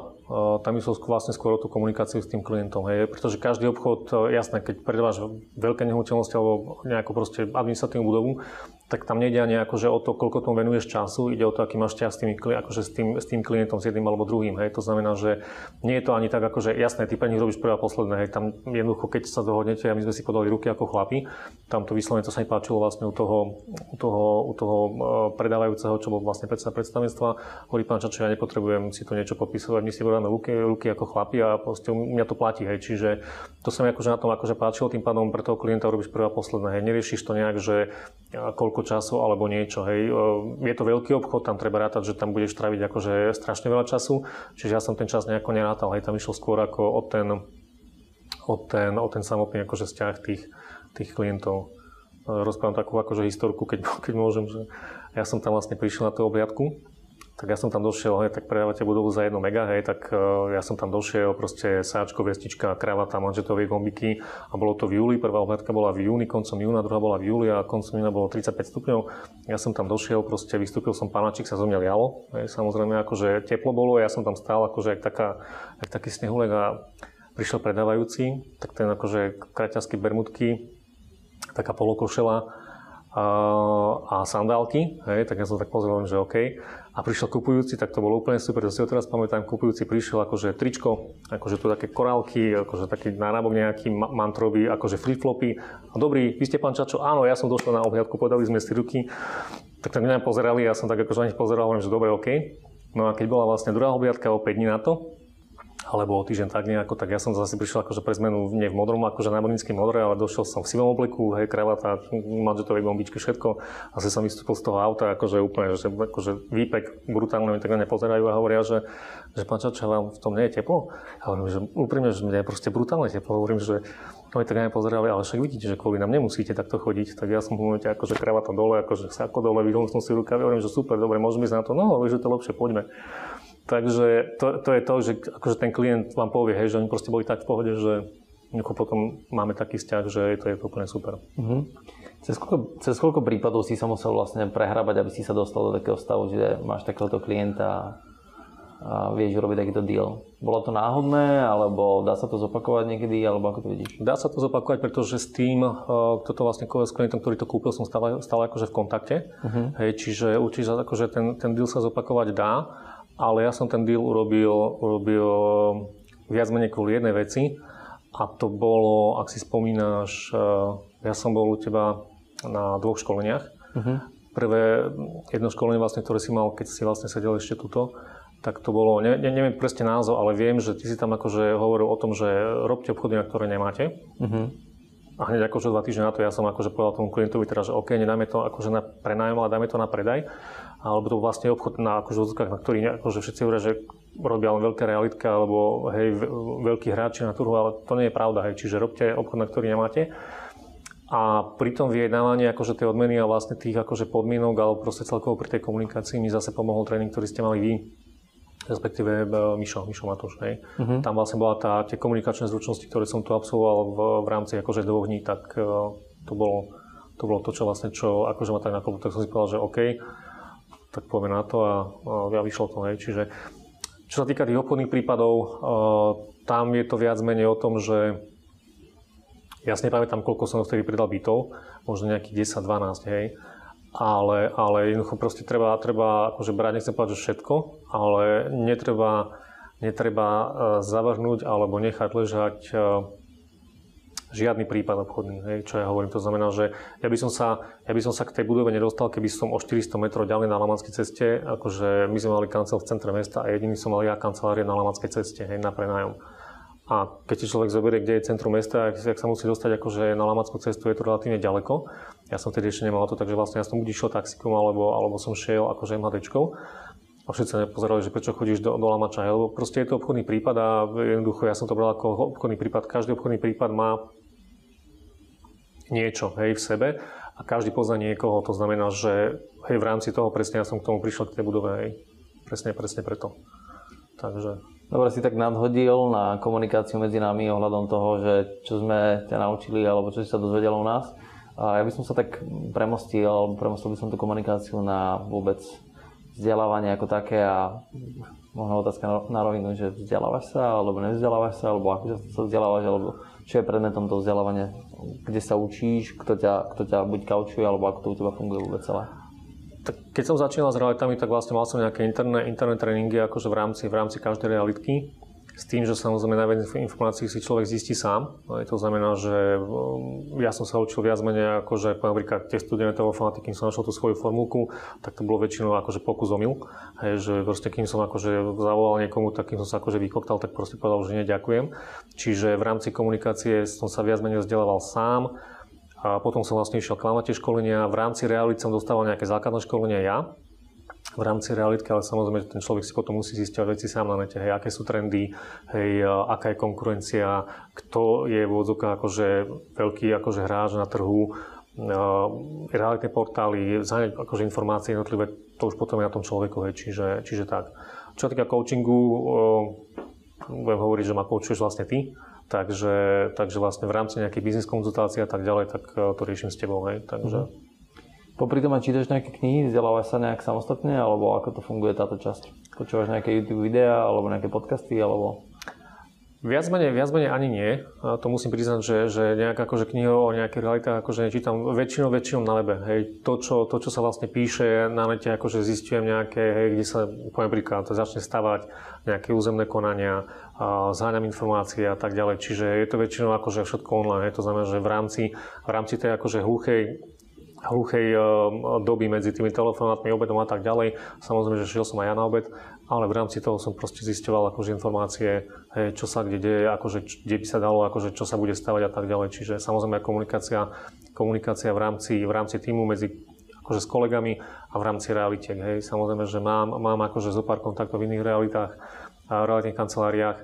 tam išlo vlastne skôr o tú komunikáciu s tým klientom, hej, pretože každý obchod, jasné, keď predávaš veľké nehnuteľnosti alebo nejakú proste administratívnu budovu, tak tam nejde ani akože o to, koľko tomu venuješ času, ide o to, aký máš vzťah s, tými, akože s, tým, s tým klientom, s jedným alebo druhým. Hej. To znamená, že nie je to ani tak, akože jasné, ty pre nich robíš prvé a posledné. Hej. Tam jednoducho, keď sa dohodnete a my sme si podali ruky ako chlapi, tam to vyslovene to sa mi páčilo vlastne u toho, u toho, u toho e, predávajúceho, čo bol vlastne predseda predstavenstva. Hovorí pán Čačo, ja nepotrebujem si to niečo podpisovať, my si podáme ruky, ruky ako chlapi a proste mňa to platí. Hej. Čiže to sa mi akože na tom akože páčilo, tým pádom pre toho klienta robíš prvé a posledné. Hej. Neriešiš to nejak, že koľko času alebo nie niečo. Hej. Je to veľký obchod, tam treba rátať, že tam budeš traviť akože strašne veľa času, čiže ja som ten čas nejako nerátal. Hej. Tam išlo skôr ako o ten, o ten, o ten samotný akože vzťah tých, tých klientov. Rozprávam takú akože historku, keď, keď môžem, že ja som tam vlastne prišiel na tú obliadku tak ja som tam došiel, hej, tak predávate budovu za 1 mega, hej, tak uh, ja som tam došiel, proste sáčko, vestička, kravata, manžetovie gombiky a bolo to v júli, prvá obhľadka bola v júni, koncom júna, druhá bola v júli a koncom júna bolo 35 stupňov. Ja som tam došiel, proste vystúpil som panačik, sa zo mňa lialo, hej, samozrejme akože teplo bolo, ja som tam stál akože jak, taká, jak taký snehulek a prišiel predávajúci, tak ten akože kraťaský bermudky, taká polokošela, a, a sandálky, hej, tak ja som tak pozrel, že OK. A prišiel kupujúci, tak to bolo úplne super, to si ho teraz pamätám, kupujúci prišiel akože tričko, akože tu také korálky, akože taký nárábok nejaký mantrový, akože flip-flopy. A dobrý, vy ste pán Čačo? Áno, ja som došiel na obhľadku, podali sme si ruky. Tak tak mňa pozerali, ja som tak akože na nich pozeral, že dobre, OK. No a keď bola vlastne druhá obhľadka o 5 dní na to, alebo o týždeň tak nejako, tak ja som zase prišiel akože pre zmenu nie v modrom, akože námornícky modre, ale došiel som v sivom obleku, hej, kravata, manžetovej bombičky, všetko. A zase som vystúpil z toho auta, akože úplne, že akože výpek brutálne tak na pozerajú a hovoria, že, že pán Čača, vám v tom nie je teplo? A hovorím, že úprimne, že mne je proste brutálne teplo. Hovorím, že No tak aj pozerali, ale však vidíte, že kvôli nám nemusíte takto chodiť. Tak ja som v momente akože kravata dole, akože sako dole, vyhol som si rukavy, hovorím, že super, dobre, môžeme ísť na to. No, ale že to lepšie, poďme. Takže to, to, je to, že akože ten klient vám povie, hej, že oni proste boli tak v pohode, že potom máme taký vzťah, že to je úplne super. Uh-huh. Cez koľko, cez koľko prípadov si sa musel vlastne prehrabať, aby si sa dostal do takého stavu, že máš takéhoto klienta a vieš urobiť takýto deal. Bolo to náhodné, alebo dá sa to zopakovať niekedy, alebo ako to vidíš? Dá sa to zopakovať, pretože s tým, e, kto to vlastne s klientom, ktorý to kúpil, som stále, stále akože v kontakte. Uh-huh. Hej, čiže určite akože ten, ten deal sa zopakovať dá, ale ja som ten deal urobil, urobil viac menej kvôli jednej veci a to bolo, ak si spomínaš, e, ja som bol u teba na dvoch školeniach. Uh-huh. Prvé jedno školenie, vlastne, ktoré si mal, keď si vlastne sedel ešte tuto, tak to bolo, ne, ne, neviem presne názov, ale viem, že ty si tam akože hovoril o tom, že robte obchody, na ktoré nemáte. Uh-huh. A hneď akože dva týždne na to ja som akože povedal tomu klientovi teda, že OK, nedáme to akože na prenájom, ale dáme to na predaj. Alebo to vlastne obchod na akože odzokách, na ktorý akože všetci hovoria, že robia len veľké realitka alebo hej, veľkí hráči na trhu, ale to nie je pravda. Hej. Čiže robte obchod, na ktorý nemáte. A pri tom vyjednávaní akože tej odmeny a vlastne tých akože podmienok alebo proste celkovo pri tej komunikácii mi zase pomohol tréning, ktorý ste mali vy respektíve e, Mišo, Mišo Matoš. Hej. Uh-huh. Tam vlastne bola tá, tie komunikačné zručnosti, ktoré som tu absolvoval v, v rámci akože dvoch dní, tak uh, to bolo, to bolo to, čo vlastne, čo akože ma tak nakoplo, tak som si povedal, že OK, tak poďme na to a, a vyšlo to. Hej. Čiže čo sa týka tých obchodných prípadov, uh, tam je to viac menej o tom, že ja si nepamätám, koľko som vtedy predal bytov, možno nejakých 10-12, hej ale, ale jednoducho proste treba, treba akože brať, nechcem povedať, že všetko, ale netreba, netreba e, zavrhnúť alebo nechať ležať e, žiadny prípad obchodný, hej, čo ja hovorím. To znamená, že ja by, som sa, ja by som sa k tej budove nedostal, keby som o 400 metrov ďalej na Lamanskej ceste, akože my sme mali kancel v centre mesta a jediný som mal ja kancelárie na Lamanskej ceste, hej, na prenájom. A keď si človek zoberie, kde je centrum mesta, ak, sa musí dostať akože na Lamackú cestu, je to relatívne ďaleko. Ja som vtedy ešte nemal to, takže vlastne ja som buď išiel taxikom, alebo, alebo som šiel akože MHDčkou. A všetci sa pozerali, že prečo chodíš do, do Lamača, lebo proste je to obchodný prípad a jednoducho ja som to bral ako obchodný prípad. Každý obchodný prípad má niečo hej, v sebe a každý pozná niekoho. To znamená, že hej, v rámci toho presne ja som k tomu prišiel k tej budove. Hej. Presne, presne preto. Takže Dobre si tak nadhodil na komunikáciu medzi nami ohľadom toho, že čo sme ťa naučili alebo čo si sa dozvedel u nás. A ja by som sa tak premostil, alebo premostil by som tú komunikáciu na vôbec vzdelávanie ako také a možno otázka na rovinu, že vzdelávaš sa, alebo nevzdelávaš sa, alebo ako sa vzdelávaš, alebo čo je predmetom toho vzdelávania, kde sa učíš, kto ťa, kto ťa buď kaučuje, alebo ako to u teba funguje vôbec celé tak keď som začínal s realitami, tak vlastne mal som nejaké interné, interné tréningy akože v rámci, v rámci každej realitky. S tým, že samozrejme najviac informácií si človek zistí sám. To znamená, že um, ja som sa učil viac menej akože napríklad tie studené telefoniky, kým som našiel tú svoju formulku, tak to bolo väčšinou akože pokus omyl. Hej, že proste kým som akože zavolal niekomu, tak kým som sa akože vykoktal, tak proste povedal, že neďakujem. Čiže v rámci komunikácie som sa viac menej vzdelával sám a potom som vlastne išiel klamať tie školenia. V rámci reality som dostával nejaké základné školenia ja, v rámci realitky, ale samozrejme, že ten človek si potom musí zistiť veci sám na nete, hej, aké sú trendy, hej, aká je konkurencia, kto je v odzokách akože veľký akože hráč na trhu, realitné portály, zájať akože informácie jednotlivé, to už potom je na tom človeku, hej, čiže, čiže tak. Čo sa týka coachingu, budem hovoriť, že ma coachuješ vlastne ty, Takže, takže vlastne v rámci nejakých biznis konzultácií a tak ďalej, tak e, to riešim s tebou. Hej. Takže... Mm-hmm. Popri tom čítaš nejaké knihy, vzdelávaš sa nejak samostatne, alebo ako to funguje táto časť? Počúvaš nejaké YouTube videá, alebo nejaké podcasty, alebo... Viac menej, viac menej ani nie. A to musím priznať, že, že nejak akože knihu o nejakých realitách akože nečítam väčšinou, väčšinou na webe. Hej. To, čo, to, čo sa vlastne píše na nete, akože zistujem nejaké, hej, kde sa, poviem príklad, začne stavať nejaké územné konania, a zháňam informácie a tak ďalej. Čiže je to väčšinou akože všetko online. Hej. To znamená, že v rámci, v rámci tej akože hluchej hluchej eh, doby medzi tými telefonátmi, obedom a tak ďalej. Samozrejme, že šiel som aj ja na obed, ale v rámci toho som proste zisťoval akože informácie, hej, čo sa kde deje, akože, kde by sa dalo, akože, čo sa bude stavať a tak ďalej. Čiže samozrejme komunikácia, komunikácia v rámci, v rámci týmu medzi akože s kolegami a v rámci realitiek. Hej. Samozrejme, že mám, mám akože zo pár kontaktov v iných realitách, a v realitných kanceláriách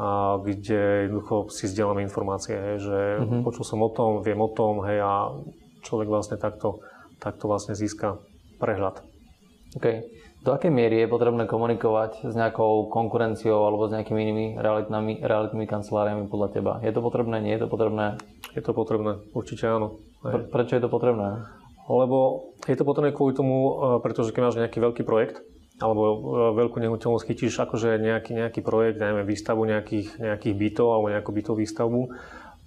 a kde jednoducho si zdieľame informácie, hej, že mm-hmm. počul som o tom, viem o tom, hej, a človek vlastne takto, takto vlastne získa prehľad. OK. Do akej miery je potrebné komunikovať s nejakou konkurenciou alebo s nejakými inými realitnými, realitnými kanceláriami podľa teba? Je to potrebné, nie je to potrebné? Je to potrebné, určite áno. Pre, prečo je to potrebné? Lebo je to potrebné kvôli tomu, e, pretože keď máš nejaký veľký projekt, alebo e, veľkú nehnuteľnosť chytíš akože nejaký, nejaký projekt, dajme výstavu nejakých, nejakých bytov alebo nejakú bytovú výstavbu,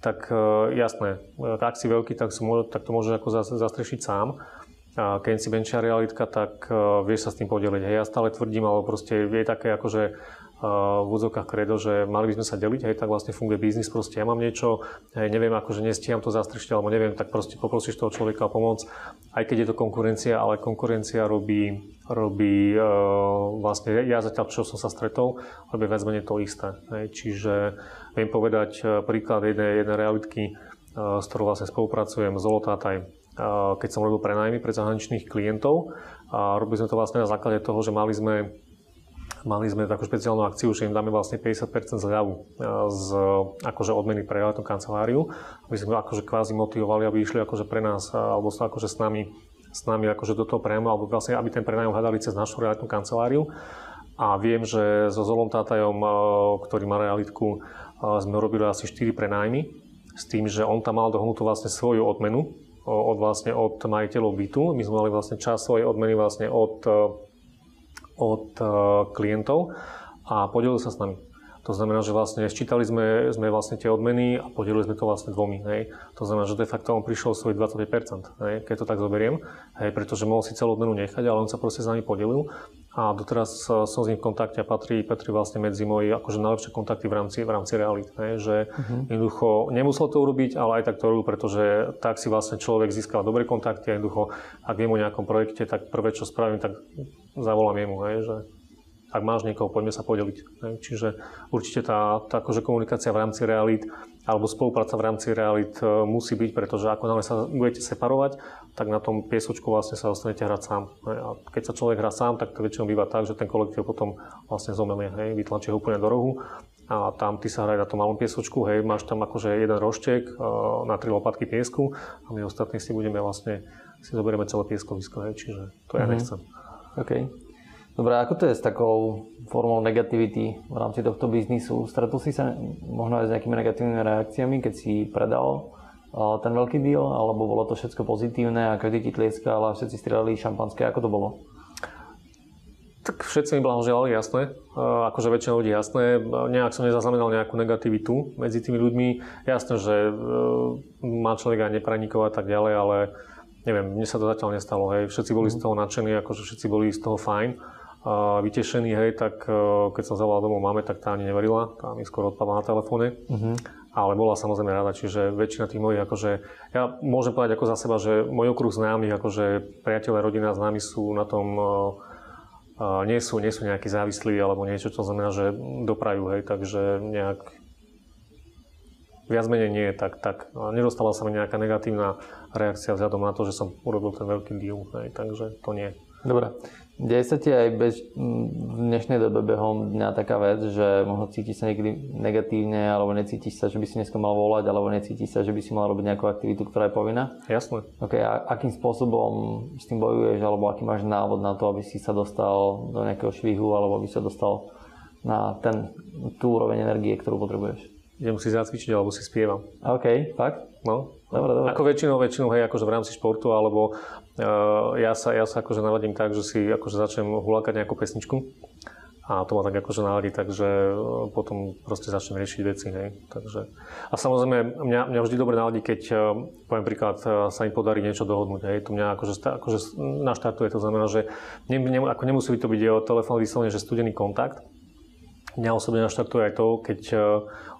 tak e, jasné, ak si veľký, tak, si tak to môžeš ako zastrešiť sám keď si menšia realitka, tak uh, vieš sa s tým podeliť. Hej, ja stále tvrdím, alebo proste je také akože v údzokách kredo, že mali by sme sa deliť, hej, tak vlastne funguje biznis, proste ja mám niečo, hej, neviem, akože nestíham to zastrešiť, alebo neviem, tak proste poprosíš toho človeka o pomoc, aj keď je to konkurencia, ale konkurencia robí, robí uh, vlastne, ja zatiaľ, čo som sa stretol, robí viac menej to isté. Čiže viem povedať príklad jednej, jednej realitky, s ktorou vlastne spolupracujem, Zolotátaj keď som robil prenajmy pre zahraničných klientov. A robili sme to vlastne na základe toho, že mali sme mali sme takú špeciálnu akciu, že im dáme vlastne 50% zľavu z akože odmeny pre realitnú kanceláriu, aby sme akože kvázi motivovali, aby išli akože pre nás, alebo sa akože s nami, s nami akože do toho prenajmu, alebo vlastne aby ten prenajom hľadali cez našu realitnú kanceláriu. A viem, že so Zolom Tátajom, ktorý má realitku, sme robili asi 4 prenajmy, s tým, že on tam mal dohnutú vlastne svoju odmenu, od, vlastne od majiteľov bytu. My sme mali vlastne čas svojej odmeny vlastne od, e, od e, klientov a podelili sa s nami. To znamená, že vlastne sčítali sme, sme vlastne tie odmeny a podelili sme to vlastne dvomi. Hej. To znamená, že de facto on prišiel svoj 25%, hej, keď to tak zoberiem, hej, pretože mohol si celú odmenu nechať, ale on sa proste s nami podelil a doteraz e, som s ním v kontakte a patrí, patrí vlastne medzi moji akože najlepšie kontakty v rámci, v rámci realit. Ne? Že uh-huh. jednoducho nemusel to urobiť, ale aj tak to robil, pretože tak si vlastne človek získal dobré kontakty a jednoducho, ak viem o nejakom projekte, tak prvé, čo spravím, tak zavolám jemu, hej, že ak máš niekoho, poďme sa podeliť. Čiže určite tá, tá akože komunikácia v rámci realít alebo spolupráca v rámci realít e, musí byť, pretože ako náhle sa budete separovať, tak na tom piesočku vlastne sa dostanete hrať sám. A keď sa človek hrá sám, tak to väčšinou býva tak, že ten kolektív potom vlastne zomelie, hej, vytlačí ho úplne do rohu a tam ty sa hraj na tom malom piesočku, hej, máš tam akože jeden roštek e, na tri lopatky piesku a my ostatní si budeme vlastne, si zoberieme celé pieskovisko, hej, čiže to ja mm-hmm. nechcem. Okay. Dobre, ako to je s takou formou negativity v rámci tohto biznisu? Stretol si sa možno aj s nejakými negatívnymi reakciami, keď si predal ten veľký deal, alebo bolo to všetko pozitívne a každý ti tlieskal a všetci strieľali šampanské, ako to bolo? Tak všetci mi blahoželali, jasné. Akože väčšina ľudí jasné. Nejak som nezaznamenal nejakú negativitu medzi tými ľuďmi. Jasné, že e, má človek aj nepranikovať a tak ďalej, ale neviem, mne sa to zatiaľ nestalo. Hej. Všetci boli z mhm. toho nadšení, akože všetci boli z toho fajn vytešený, hej, tak e, keď som zavolal domov máme, tak tá ani neverila, tá mi skoro odpadla na telefóne. Uh-huh. Ale bola samozrejme rada, čiže väčšina tých mojich, akože, ja môžem povedať ako za seba, že môj okruh známych, akože priateľe, rodina, známi sú na tom, uh, nie, sú, nie sú nejakí závislí alebo niečo, čo znamená, že doprajú, hej, takže nejak viac menej nie, tak, tak nedostala sa mi nejaká negatívna reakcia vzhľadom na to, že som urobil ten veľký deal, hej, takže to nie. Dobre. Deje sa ti aj bež, v dnešnej dobe behom dňa taká vec, že možno cítiš sa niekedy negatívne, alebo necítiš sa, že by si dneska mal volať, alebo necítiš sa, že by si mal robiť nejakú aktivitu, ktorá je povinná? Jasné. Okay, a akým spôsobom s tým bojuješ, alebo aký máš návod na to, aby si sa dostal do nejakého švihu, alebo aby sa dostal na ten, tú úroveň energie, ktorú potrebuješ? Idem si zacvičiť, alebo si spievam. OK, fakt? No, Dobre, dobre. Ako väčšinou, väčšinou, hej, akože v rámci športu, alebo ja, sa, ja sa akože navadím tak, že si akože začnem hulákať nejakú pesničku a to ma tak akože naladí, takže uh, potom proste začnem riešiť veci, hej. Takže, a samozrejme, mňa, mňa vždy dobre naladí, keď, uh, poviem príklad, sa im podarí niečo dohodnúť, hej. To mňa akože, akože naštartuje, to znamená, že ne, ne, ako nemusí byť to byť telefón vyslovene, že studený kontakt, Mňa osobne naštartuje aj to, keď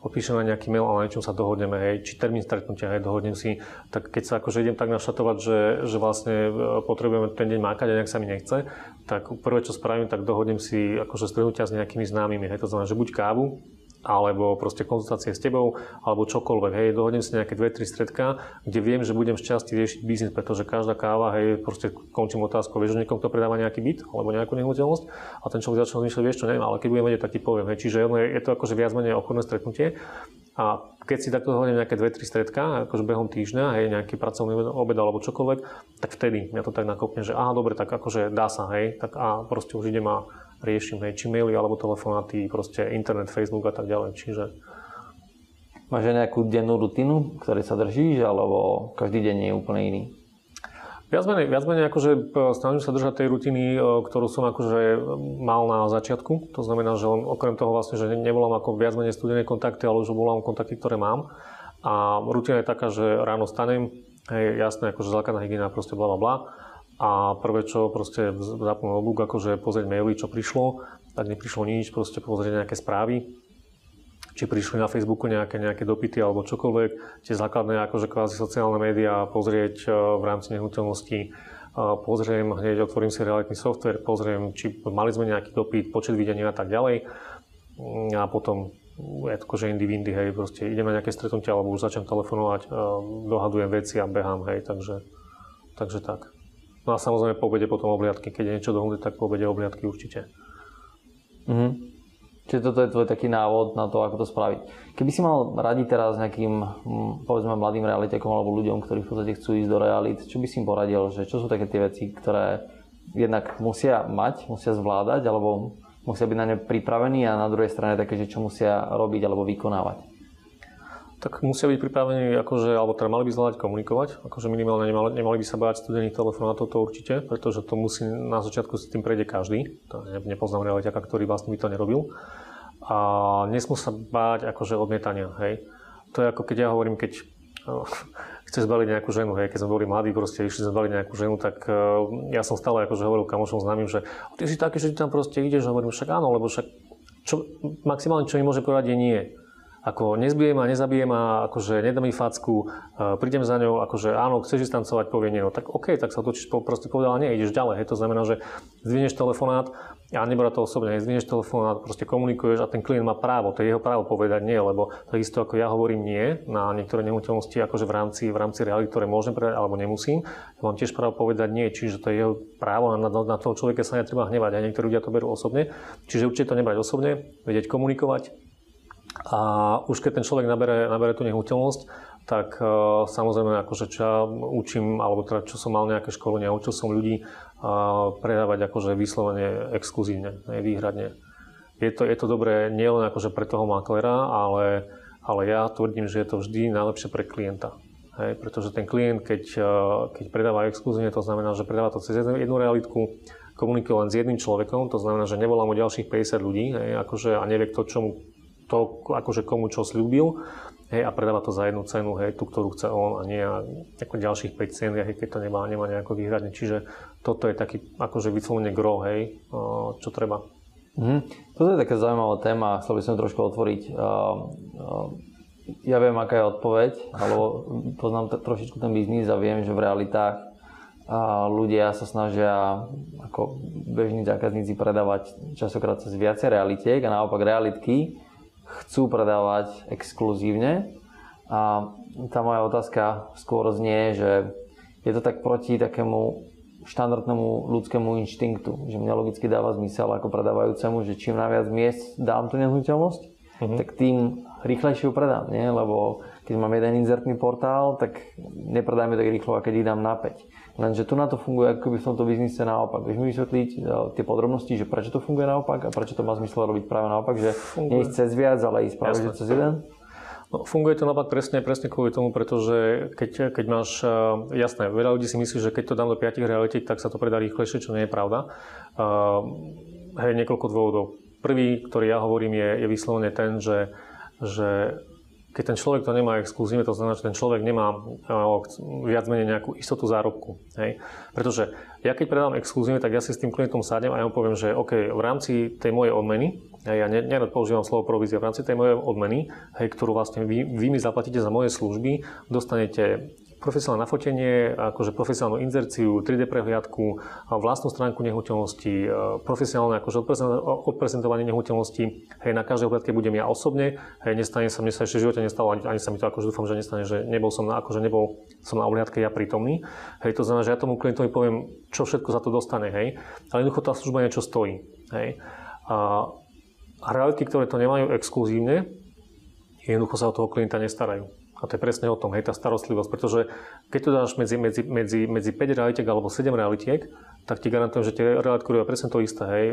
odpíšem na nejaký mail a na niečom sa dohodneme, hej, či termín stretnutia, hej, dohodnem si, tak keď sa akože idem tak naštatovať, že, že vlastne e, potrebujeme ten deň mákať a nejak sa mi nechce, tak prvé, čo spravím, tak dohodnem si akože stretnutia s nejakými známymi, hej, to znamená, že buď kávu, alebo proste konzultácie s tebou, alebo čokoľvek, hej, dohodnem si nejaké dve, tri stredka, kde viem, že budem šťastí riešiť biznis, pretože každá káva, hej, proste končím otázkou, vieš, že niekom to predáva nejaký byt alebo nejakú nehnuteľnosť a ten človek začal zmyšľať, vieš čo, neviem, ale keď budem vedieť, tak ti poviem, hej, čiže je to akože viac menej obchodné stretnutie a keď si takto dohodnem nejaké dve, tri stredka, akože behom týždňa, hej, nejaký pracovný obed alebo čokoľvek, tak vtedy mňa to tak nakopne, že aha, dobre, tak akože dá sa, hej, tak a proste už idem a riešim, hej, či maily alebo telefonáty, proste internet, Facebook a tak ďalej, čiže... Máš aj nejakú dennú rutinu, ktorej sa držíš, alebo každý deň je úplne iný? Viac menej, viac menej akože e, snažím sa držať tej rutiny, e, ktorú som akože mal na začiatku. To znamená, že okrem toho vlastne, že nevolám ako viac menej studené kontakty, ale už volám kontakty, ktoré mám. A rutina je taká, že ráno stanem, je jasné, akože základná hygiena, proste bla bla bla a prvé, čo proste zapnú notebook, akože pozrieť maily, čo prišlo, tak neprišlo nič, proste pozrieť nejaké správy, či prišli na Facebooku nejaké, nejaké dopity alebo čokoľvek, tie základné akože kvázi sociálne médiá pozrieť e, v rámci nehnuteľnosti, e, pozriem, hneď otvorím si realitný software, pozriem, či mali sme nejaký dopyt, počet videnia a tak ďalej. A potom je to akože indy vindy, hej, proste idem na nejaké stretnutie alebo už začnem telefonovať, e, dohadujem veci a behám, hej, takže, takže tak. No a samozrejme po obede potom obliadky. Keď je niečo dohodnuté, tak po obede obliadky určite. Mhm. Čiže toto je tvoj taký návod na to, ako to spraviť. Keby si mal radiť teraz nejakým, hm, povedzme, mladým realitekom alebo ľuďom, ktorí v podstate chcú ísť do realit, čo by si im poradil? Že čo sú také tie veci, ktoré jednak musia mať, musia zvládať, alebo musia byť na ne pripravení a na druhej strane také, že čo musia robiť alebo vykonávať? Tak musia byť pripravení, akože, alebo teda mali by zvládať komunikovať, akože minimálne nemali, nemali by sa báť studených telefonátov, to určite, pretože to musí na začiatku s tým prejde každý, to nepoznám realiťaka, ktorý vlastne by to nerobil. A nesmú sa báť akože odmietania, hej. To je ako keď ja hovorím, keď uh, chce zbaliť nejakú ženu, hej, keď sme boli mladí, proste išli zbaliť nejakú ženu, tak uh, ja som stále akože hovoril kamošom známym, že ty si taký, že ty tam proste ideš, hovorím, však áno, lebo však čo, maximálne, čo mi môže povedať, je nie ako nezbijem a nezabijem a akože nedá mi facku, prídem za ňou, akože áno, chceš ísť tancovať, povie nie, no tak OK, tak sa otočíš, proste povedal, nie, ideš ďalej, hej, to znamená, že zdvihneš telefonát a nebrá to osobne, zdvihneš telefonát, proste komunikuješ a ten klient má právo, to je jeho právo povedať nie, lebo takisto ako ja hovorím nie na niektoré nehnuteľnosti, akože v rámci, v rámci reality, ktoré môžem predať alebo nemusím, ja mám tiež právo povedať nie, čiže to je jeho právo, na, na, na toho človeka sa netreba hnevať a niektorí ľudia to berú osobne, čiže určite to nebrať osobne, vedieť komunikovať, a už keď ten človek nabere, nabere tú nehnuteľnosť, tak uh, samozrejme, akože čo ja učím, alebo teda čo som mal nejaké školenia, učil som ľudí uh, predávať akože vyslovene exkluzívne, ne, výhradne. Je to, je to dobré nielen akože pre toho maklera, ale, ale ja tvrdím, že je to vždy najlepšie pre klienta. Hej, pretože ten klient, keď, uh, keď predáva exkluzívne, to znamená, že predáva to cez jednu realitku, komunikuje len s jedným človekom, to znamená, že nevolá mu ďalších 50 ľudí, hej, akože, a nevie kto, čo mu to akože komu čo slúbil hej, a predáva to za jednu cenu, hej, tú, ktorú chce on a nie ako ďalších 5 cien, hej, keď to nemá, nemá nejako výhradne. Čiže toto je taký akože vyslovene gro, hej, čo treba. Mm-hmm. Toto je taká zaujímavá téma, chcel by som trošku otvoriť. Ja viem, aká je odpoveď, alebo poznám t- trošičku ten biznis a viem, že v realitách a ľudia sa snažia ako bežní zákazníci predávať časokrát cez viacej realitiek a naopak realitky chcú predávať exkluzívne. A tá moja otázka skôr znie, že je to tak proti takému štandardnému ľudskému inštinktu, že mňa logicky dáva zmysel ako predávajúcemu, že čím naviac miest dám tú nehnuteľnosť, mm-hmm. tak tým rýchlejšie ju predám, nie? lebo keď mám jeden inzertný portál, tak nepredajme tak rýchlo, ako keď ich dám na 5. Lenže tu na to funguje ako by v tomto biznise naopak. Vieš mi vysvetliť e, tie podrobnosti, že prečo to funguje naopak a prečo to má zmysel robiť práve naopak, že funguje. neísť cez viac, ale ísť práve cez jeden? No, funguje to naopak presne, presne kvôli tomu, pretože keď, keď máš, e, jasné, veľa ľudí si myslí, že keď to dám do 5 realitiek, tak sa to predá rýchlejšie, čo nie je pravda. Uh, hej, niekoľko dôvodov. Prvý, ktorý ja hovorím, je, je vyslovene ten, že, že keď ten človek to nemá exkluzívne, to znamená, že ten človek nemá viac menej nejakú istotu zárobku. Hej? Pretože ja keď predám exkluzívne, tak ja si s tým klientom sadnem a ja mu poviem, že OK, v rámci tej mojej odmeny, hej, ja nerad používam slovo provízia, v rámci tej mojej odmeny, hej, ktorú vlastne vy, vy mi zaplatíte za moje služby, dostanete profesionálne nafotenie, akože profesionálnu inzerciu, 3D prehliadku, vlastnú stránku nehnuteľnosti, e, profesionálne akože odprezentovanie nehnuteľnosti. Hej, na každej obhliadke budem ja osobne. Hej, nestane sa, mne sa ešte v živote nestalo, ani, ani sa mi to akože dúfam, že nestane, že nebol som na, akože nebol som na obhliadke ja prítomný. Hej, to znamená, že ja tomu klientovi poviem, čo všetko za to dostane, hej. Ale jednoducho tá služba niečo stojí. Hej. A reality, ktoré to nemajú exkluzívne, jednoducho sa o toho klienta nestarajú. A to je presne o tom, hej, tá starostlivosť. Pretože keď to dáš medzi, medzi, medzi, medzi 5 realitiek alebo 7 realitiek, tak ti garantujem, že tie reality robia presne to isté. Hej.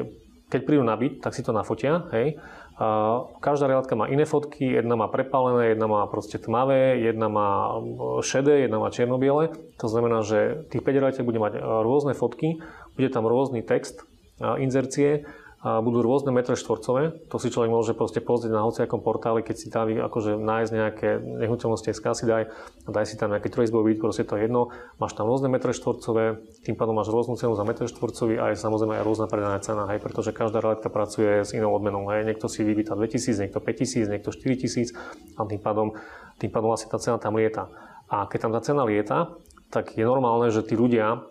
Keď prídu na byt, tak si to nafotia. Hej. A každá realitka má iné fotky, jedna má prepálené, jedna má proste tmavé, jedna má šedé, jedna má čiernobiele. To znamená, že tých 5 realitiek bude mať rôzne fotky, bude tam rôzny text, inzercie budú rôzne metre štvorcové. To si človek môže proste pozrieť na hociakom portáli, keď si tam akože nájsť nejaké nehnuteľnosti SK si daj daj si tam nejaký trojizbový byt, proste to je jedno. Máš tam rôzne metre štvorcové, tým pádom máš rôznu cenu za metre štvorcový a aj samozrejme aj rôzna predaná cena, hej, pretože každá realitka pracuje s inou odmenou. Hej. Niekto si vybíta 2000, niekto 5000, niekto 4000 a tým pádom, tým pádom vlastne tá cena tam lieta. A keď tam tá cena lieta, tak je normálne, že tí ľudia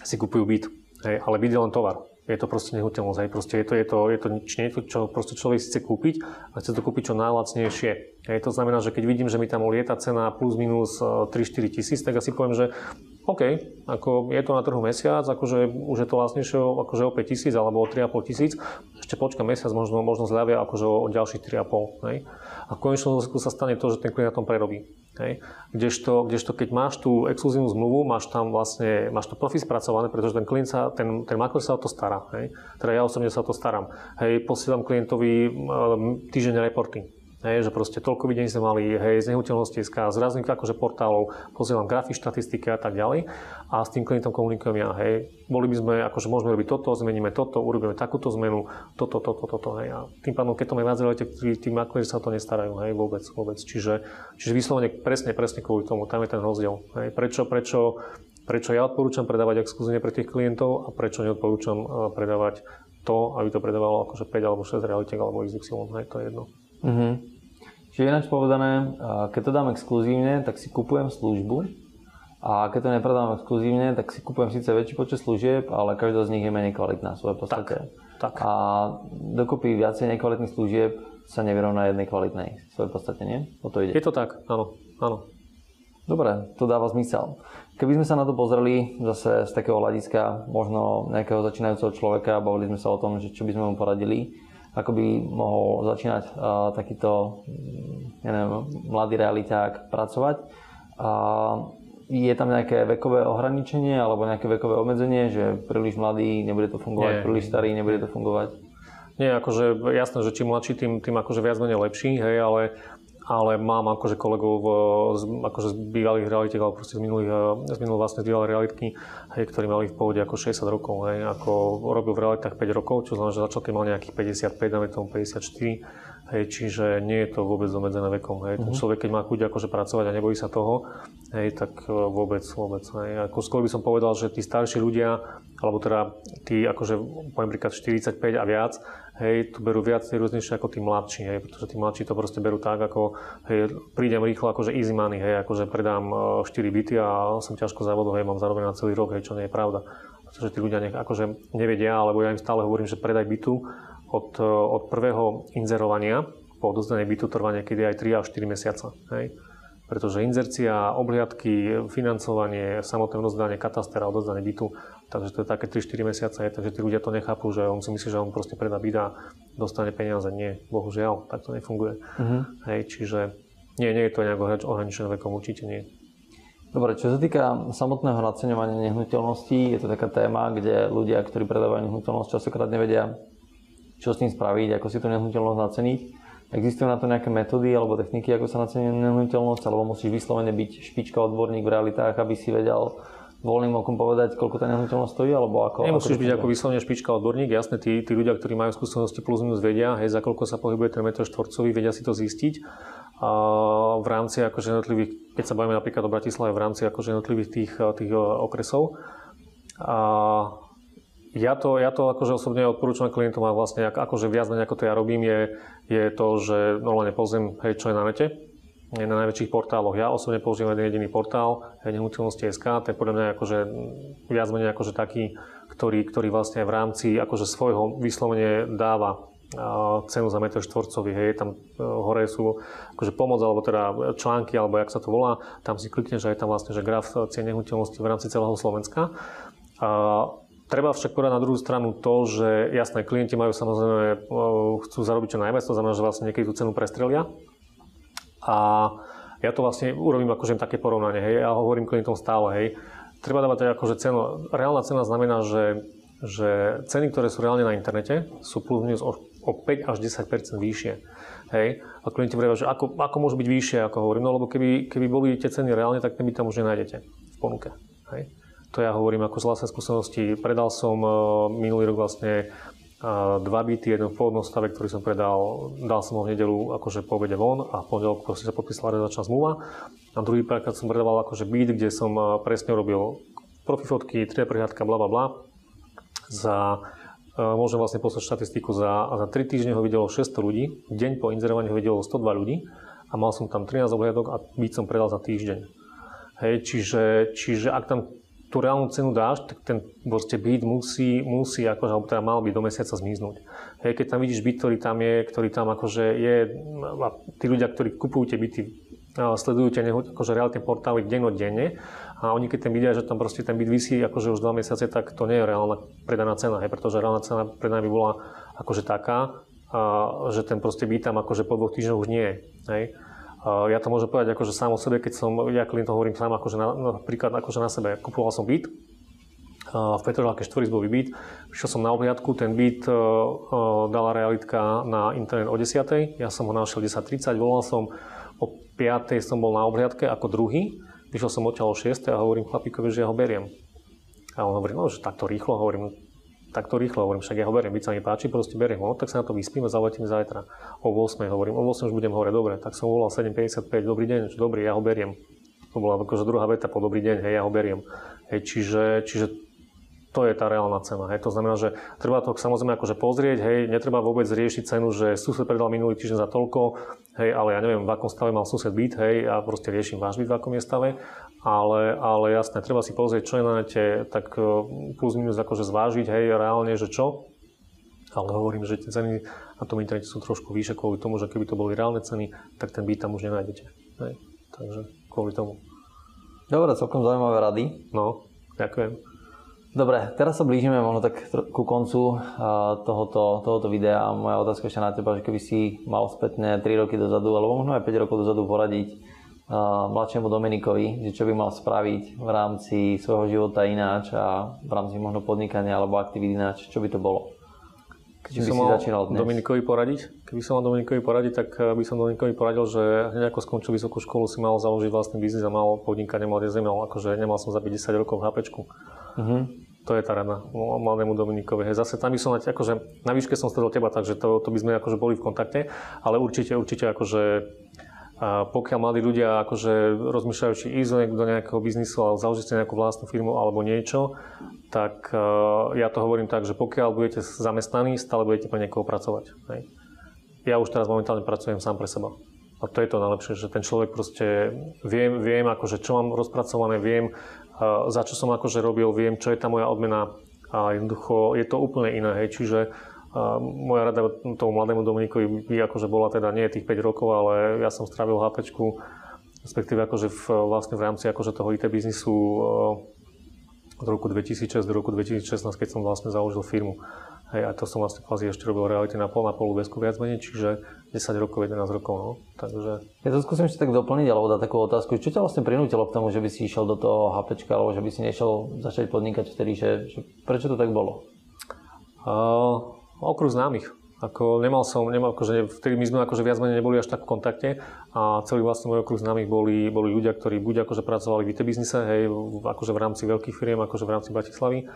si kupujú byt, hej, ale byt je len tovar je to proste nehnuteľnosť. Hej. Proste je to, je to, je to niečo, čo proste človek chce kúpiť a chce to kúpiť čo najlacnejšie. Hej. To znamená, že keď vidím, že mi tam lieta cena plus minus 3-4 e, tisíc, tak asi poviem, že OK, ako je to na trhu mesiac, akože už je to vlastnejšie akože o 5 tisíc alebo o 3,5 tisíc, ešte počka mesiac, možno, možno zľavia akože o ďalších 3,5. Hej. A v konečnom dôsledku sa stane to, že ten klient na tom prerobí. Hej. Kdežto, kdežto, keď máš tú exkluzívnu zmluvu, máš tam vlastne, máš to profi spracované, pretože ten klient sa, ten, ten makler sa o to stará. Hej. Teda ja osobne sa o to starám. Hej, posielam klientovi týždeň reporty Hej, že proste toľko videní sme mali, hej, z nehnuteľnosti SK, z ráznych akože portálov, pozrievam grafy, štatistiky a tak ďalej. A s tým klientom komunikujem ja, hej, boli by sme, akože môžeme robiť toto, zmeníme toto, urobíme takúto zmenu, toto, toto, toto, hej. A tým pádom, keď to majú nadzorujete, tí, tí makléri sa o to nestarajú, hej, vôbec, vôbec. Čiže, čiže vyslovene presne, presne kvôli tomu, tam je ten rozdiel. Hej. Prečo, prečo, prečo ja odporúčam predávať exkluzívne pre tých klientov a prečo neodporúčam eh, predávať to, aby to predávalo akože 5 alebo 6 realitiek alebo XY, hej, to je jedno. Mm-hmm. Čiže ináč povedané, keď to dám exkluzívne, tak si kupujem službu a keď to nepredám exkluzívne, tak si kupujem síce väčší počet služieb, ale každá z nich je menej kvalitná v svojej podstate. Tak, tak. A dokopy viacej nekvalitných služieb sa nevyrovná jednej kvalitnej v svojej podstate, nie? O to ide. Je to tak, áno, áno. Dobre, to dáva zmysel. Keby sme sa na to pozreli zase z takého hľadiska možno nejakého začínajúceho človeka, bavili sme sa o tom, že čo by sme mu poradili, ako by mohol začínať uh, takýto ja neviem, mladý realiták pracovať. Uh, je tam nejaké vekové ohraničenie alebo nejaké vekové obmedzenie, že príliš mladý nebude to fungovať, Nie. príliš starý nebude to fungovať? Nie, akože jasné, že čím mladší, tým, tým akože viac menej lepší, hej, ale ale mám akože kolegov v, z, akože z bývalých realitiek, alebo proste z minulých, z minulých vlastne z bývalej realitky, hej, ktorí mali v pohode ako 60 rokov, hej, ako robil v realitách 5 rokov, čo znamená, že začal, keď mal nejakých 55, dáme tomu 54, Hej, čiže nie je to vôbec obmedzené vekom. Hej. Mm-hmm. Človek, keď má chuť akože pracovať a nebojí sa toho, hej, tak e, vôbec, vôbec. Hej. Ako skôr by som povedal, že tí starší ľudia, alebo teda tí akože poviem príklad 45 a viac, hej, tu berú viac rôznejšie ako tí mladší, hej, pretože tí mladší to proste berú tak, ako hej, prídem rýchlo, akože easy money, hej, akože predám 4 e, byty a som ťažko závodov, hej, mám zarobené na celý rok, hej, čo nie je pravda. Pretože tí ľudia nech, akože nevedia, alebo ja im stále hovorím, že predaj bytu, od, e, od prvého inzerovania po odozdanej bytu trvá niekedy aj 3 až 4 mesiace. Hej? Pretože inzercia, obhliadky, financovanie, samotné odozdanie katastera, odozdanie bytu, takže to je také 3-4 mesiace, takže tí ľudia to nechápu, že on si myslí, že on proste predá byt a dostane peniaze. Nie, bohužiaľ, tak to nefunguje. Uh-huh. Hej, čiže nie, nie je to nejak ohraničené vekom, určite nie. Dobre, čo sa týka samotného naceňovania nehnuteľností, je to taká téma, kde ľudia, ktorí predávajú nehnuteľnosť, častokrát nevedia, čo s tým spraviť, ako si tú nehnuteľnosť naceniť. Existujú na to nejaké metódy alebo techniky, ako sa nacení nehnuteľnosť, alebo musíš vyslovene byť špička odborník v realitách, aby si vedel voľným okom povedať, koľko tá nehnuteľnosť stojí, alebo ako... Nemusíš ako byť ako vyslovene špička odborník, jasne, tí, tí ľudia, ktorí majú skúsenosti plus minus vedia, hej, za koľko sa pohybuje ten metr štvorcový, vedia si to zistiť. A v rámci akože jednotlivých, keď sa bavíme napríklad o Bratislave, v rámci akože jednotlivých tých, tých okresov. A ja to, ja to akože osobne odporúčam klientom a vlastne akože viac menej ako to ja robím je, je to, že normálne pozriem, hej, čo je na nete, na najväčších portáloch. Ja osobne používam jeden jediný portál, nehnuteľnosti.sk, ten podľa mňa je akože viac menej akože taký, ktorý, ktorý vlastne v rámci akože svojho vyslovene dáva cenu za meter štvorcový, hej, tam e, hore sú akože pomoc, alebo teda články, alebo jak sa to volá, tam si klikneš a je tam vlastne, že graf cien nehnuteľnosti v rámci celého Slovenska. Treba však povedať na druhú stranu to, že jasné, klienti majú samozrejme, e, chcú zarobiť čo najviac, to znamená, že vlastne niekedy tú cenu prestrelia. A ja to vlastne urobím akože také porovnanie, hej, ja hovorím klientom stále, hej, treba dávať aj akože cenu, reálna cena znamená, že, že ceny, ktoré sú reálne na internete, sú plus minus o, o 5 až 10% vyššie. Hej? A klienti vravia, že ako, ako môžu byť vyššie, ako hovorím, no lebo keby, keby boli tie ceny reálne, tak by tam už nenájdete v ponuke. Hej? To ja hovorím ako z vlastnej skúsenosti. Predal som e, minulý rok vlastne e, dva byty, jeden v pôvodnom stave, ktorý som predal, dal som ho v nedelu akože po obede von a v pondelok proste sa podpísala rezačná zmluva. A druhý párkrát som predával akože byt, kde som e, presne robil profifotky, 3D prehľadka, bla bla bla. Za, môžem vlastne poslať štatistiku, za, za 3 týždne ho videlo 600 ľudí, deň po inzerovaní ho videlo 102 ľudí a mal som tam 13 obhliadok a byt som predal za týždeň. Hej, čiže, čiže ak tam tú reálnu cenu dáš, tak ten proste byt musí, musí akože, alebo teda mal byť do mesiaca zmiznúť. Hej, keď tam vidíš byt, ktorý tam je, ktorý tam akože je, a tí ľudia, ktorí kupujú tie byty, sledujú tie akože reálne portály dennodenne a oni keď ten vidia, že tam proste ten byt vysí akože už dva mesiace, tak to nie je reálna predaná cena, hej, pretože reálna cena predaná by bola akože taká, a, že ten proste byt tam akože po dvoch týždňoch už nie je. Hej. Ja to môžem povedať akože sám o sebe, keď som, ja klientom hovorím sám akože na, napríklad akože na sebe. Kupoval som byt, v Petržalke štvorizbový byt. Prišiel som na obhliadku, ten byt uh, dala realitka na internet o 10. Ja som ho našiel 10.30, volal som o 5. som bol na obhliadke ako druhý. Vyšiel som odtiaľ o 6. a hovorím chlapíkovi, že ja ho beriem. A on hovorí, no, že takto rýchlo, hovorím, takto rýchlo, hovorím, však ja ho beriem, byť sa mi páči, proste beriem ho, tak sa na to vyspím a mi zajtra. O 8 hovorím, o 8 už budem hore, dobre, tak som volal 7.55, dobrý deň, dobrý, ja ho beriem. To bola akože druhá veta po dobrý deň, hej, ja ho beriem. Hej, čiže, čiže to je tá reálna cena. Hej. To znamená, že treba to samozrejme akože pozrieť, hej, netreba vôbec riešiť cenu, že sused predal minulý týždeň za toľko, hej, ale ja neviem, v akom stave mal sused byt, hej, a proste riešim váš byt, v akom je stave, ale, ale jasné, treba si pozrieť, čo je na nete, tak e, plus minus akože zvážiť, hej, reálne, že čo, ale hovorím, že tie ceny na tom internete sú trošku vyššie kvôli tomu, že keby to boli reálne ceny, tak ten byt tam už nenájdete. Hej. Takže kvôli tomu. Dobre, celkom zaujímavé rady. No, ďakujem. Dobre, teraz sa blížime možno tak ku koncu tohoto, tohoto videa moja otázka ešte na teba, že keby si mal spätne 3 roky dozadu, alebo možno aj 5 rokov dozadu poradiť mladšiemu Dominikovi, že čo by mal spraviť v rámci svojho života ináč a v rámci možno podnikania alebo aktivít ináč, čo by to bolo? Keď by som mal začínal dnes. Dominikovi poradiť? Keby som mal Dominikovi poradiť, tak eh, by som Dominikovi poradil, že hneď ako skončil vysokú školu si mal založiť vlastný biznis a mal podnikať, nemal kde zemal, akože nemal som zabiť 10 rokov HPčku. Uh-huh. To je tá rada mladému Dominikovi. Hej, zase tam by som, akože na výške som stredol teba, takže to, to by sme akože boli v kontakte, ale určite, určite akože a pokiaľ mladí ľudia akože rozmýšľajú, či ísť do nejakého biznisu alebo založiť si nejakú vlastnú firmu alebo niečo, tak ja to hovorím tak, že pokiaľ budete zamestnaní, stále budete pre niekoho pracovať. Hej. Ja už teraz momentálne pracujem sám pre seba. A to je to najlepšie, že ten človek proste viem, viem akože čo mám rozpracované, viem, za čo som akože robil, viem, čo je tá moja odmena a jednoducho je to úplne iné, hej, čiže moja rada tomu mladému Dominikovi by akože bola teda nie tých 5 rokov, ale ja som strávil HP, respektíve akože v, vlastne v rámci akože toho IT biznisu od roku 2006 do roku 2016, keď som vlastne založil firmu. Hej, a to som vlastne kvázi ešte robil reality na pol na polu bezku viac menej, čiže 10 rokov, 11 rokov, no. Takže... Ja to skúsim ešte tak doplniť, alebo dať takú otázku. Čo ťa vlastne prinútilo k tomu, že by si išiel do toho HP, alebo že by si nešiel začať podnikať vtedy, že, že prečo to tak bolo? Uh, okruh známych. Ako nemal som, nemal, akože vtedy my sme akože viac menej neboli až tak v kontakte a celý vlastne môj okruh známych boli, boli ľudia, ktorí buď akože pracovali v IT biznise, hej, akože v rámci veľkých firiem, akože v rámci Bratislavy,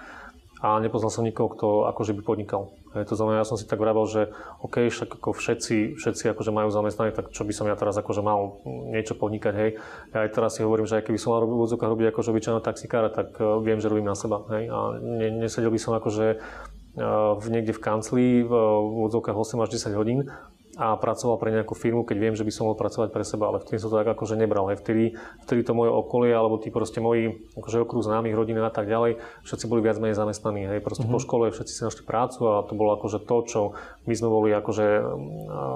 a nepoznal som nikoho, kto akože by podnikal. Hej, to znamená, ja som si tak vravel, že OK, však ako všetci, všetci akože majú zamestnanie, tak čo by som ja teraz akože mal niečo podnikať, hej. Ja aj teraz si hovorím, že aj keby som mal robiť v robiť akože obyčajného taxikára, tak uh, viem, že robím na seba, hej. A ne, nesedel by som akože uh, v niekde v kancli v, v odzovkách 8 až 10 hodín, a pracoval pre nejakú firmu, keď viem, že by som mohol pracovať pre seba, ale vtedy som to tak akože nebral. Hej. Vtedy, vtedy to moje okolie, alebo tí proste moji akože okruh známych, rodiny a tak ďalej, všetci boli viac menej zamestnaní. Hej. Proste mm-hmm. po škole všetci si našli prácu a to bolo akože to, čo my sme boli akože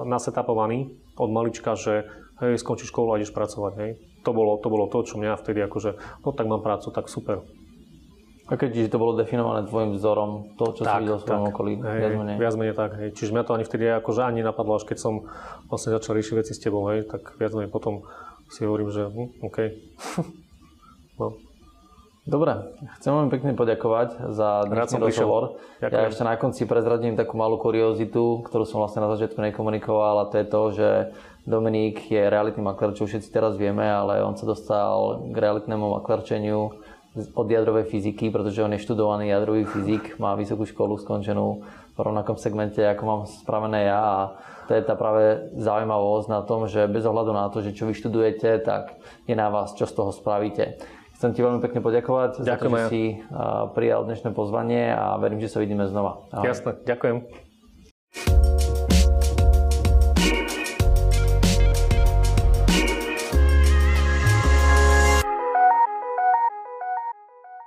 nasetapovaní od malička, že hej, skončíš školu a ideš pracovať. Hej. To, bolo, to bolo to, čo mňa vtedy akože, no tak mám prácu, tak super. A keď to bolo definované tvojim vzorom, to, čo tak, si videl v svojom okolí, hej, viac menej. Viac menej tak, hej. Čiže mňa to ani vtedy akože ani napadlo, až keď som vlastne začal riešiť veci s tebou, hej, tak viac menej potom si hovorím, že hm, OK. no. Dobre, chcem vám pekne poďakovať za dnešný rozhovor. Ja ešte na konci prezradím takú malú kuriozitu, ktorú som vlastne na začiatku nekomunikoval a to je to, že Dominik je realitný makler, čo všetci teraz vieme, ale on sa dostal k realitnému maklerčeniu od jadrovej fyziky, pretože on je študovaný jadrový fyzik, má vysokú školu skončenú v rovnakom segmente, ako mám spravené ja a to je tá práve zaujímavosť na tom, že bez ohľadu na to, že čo vyštudujete, tak je na vás, čo z toho spravíte. Chcem ti veľmi pekne poďakovať ďakujem za to, že si prijal dnešné pozvanie a verím, že sa vidíme znova. Ahoj. Jasné, ďakujem.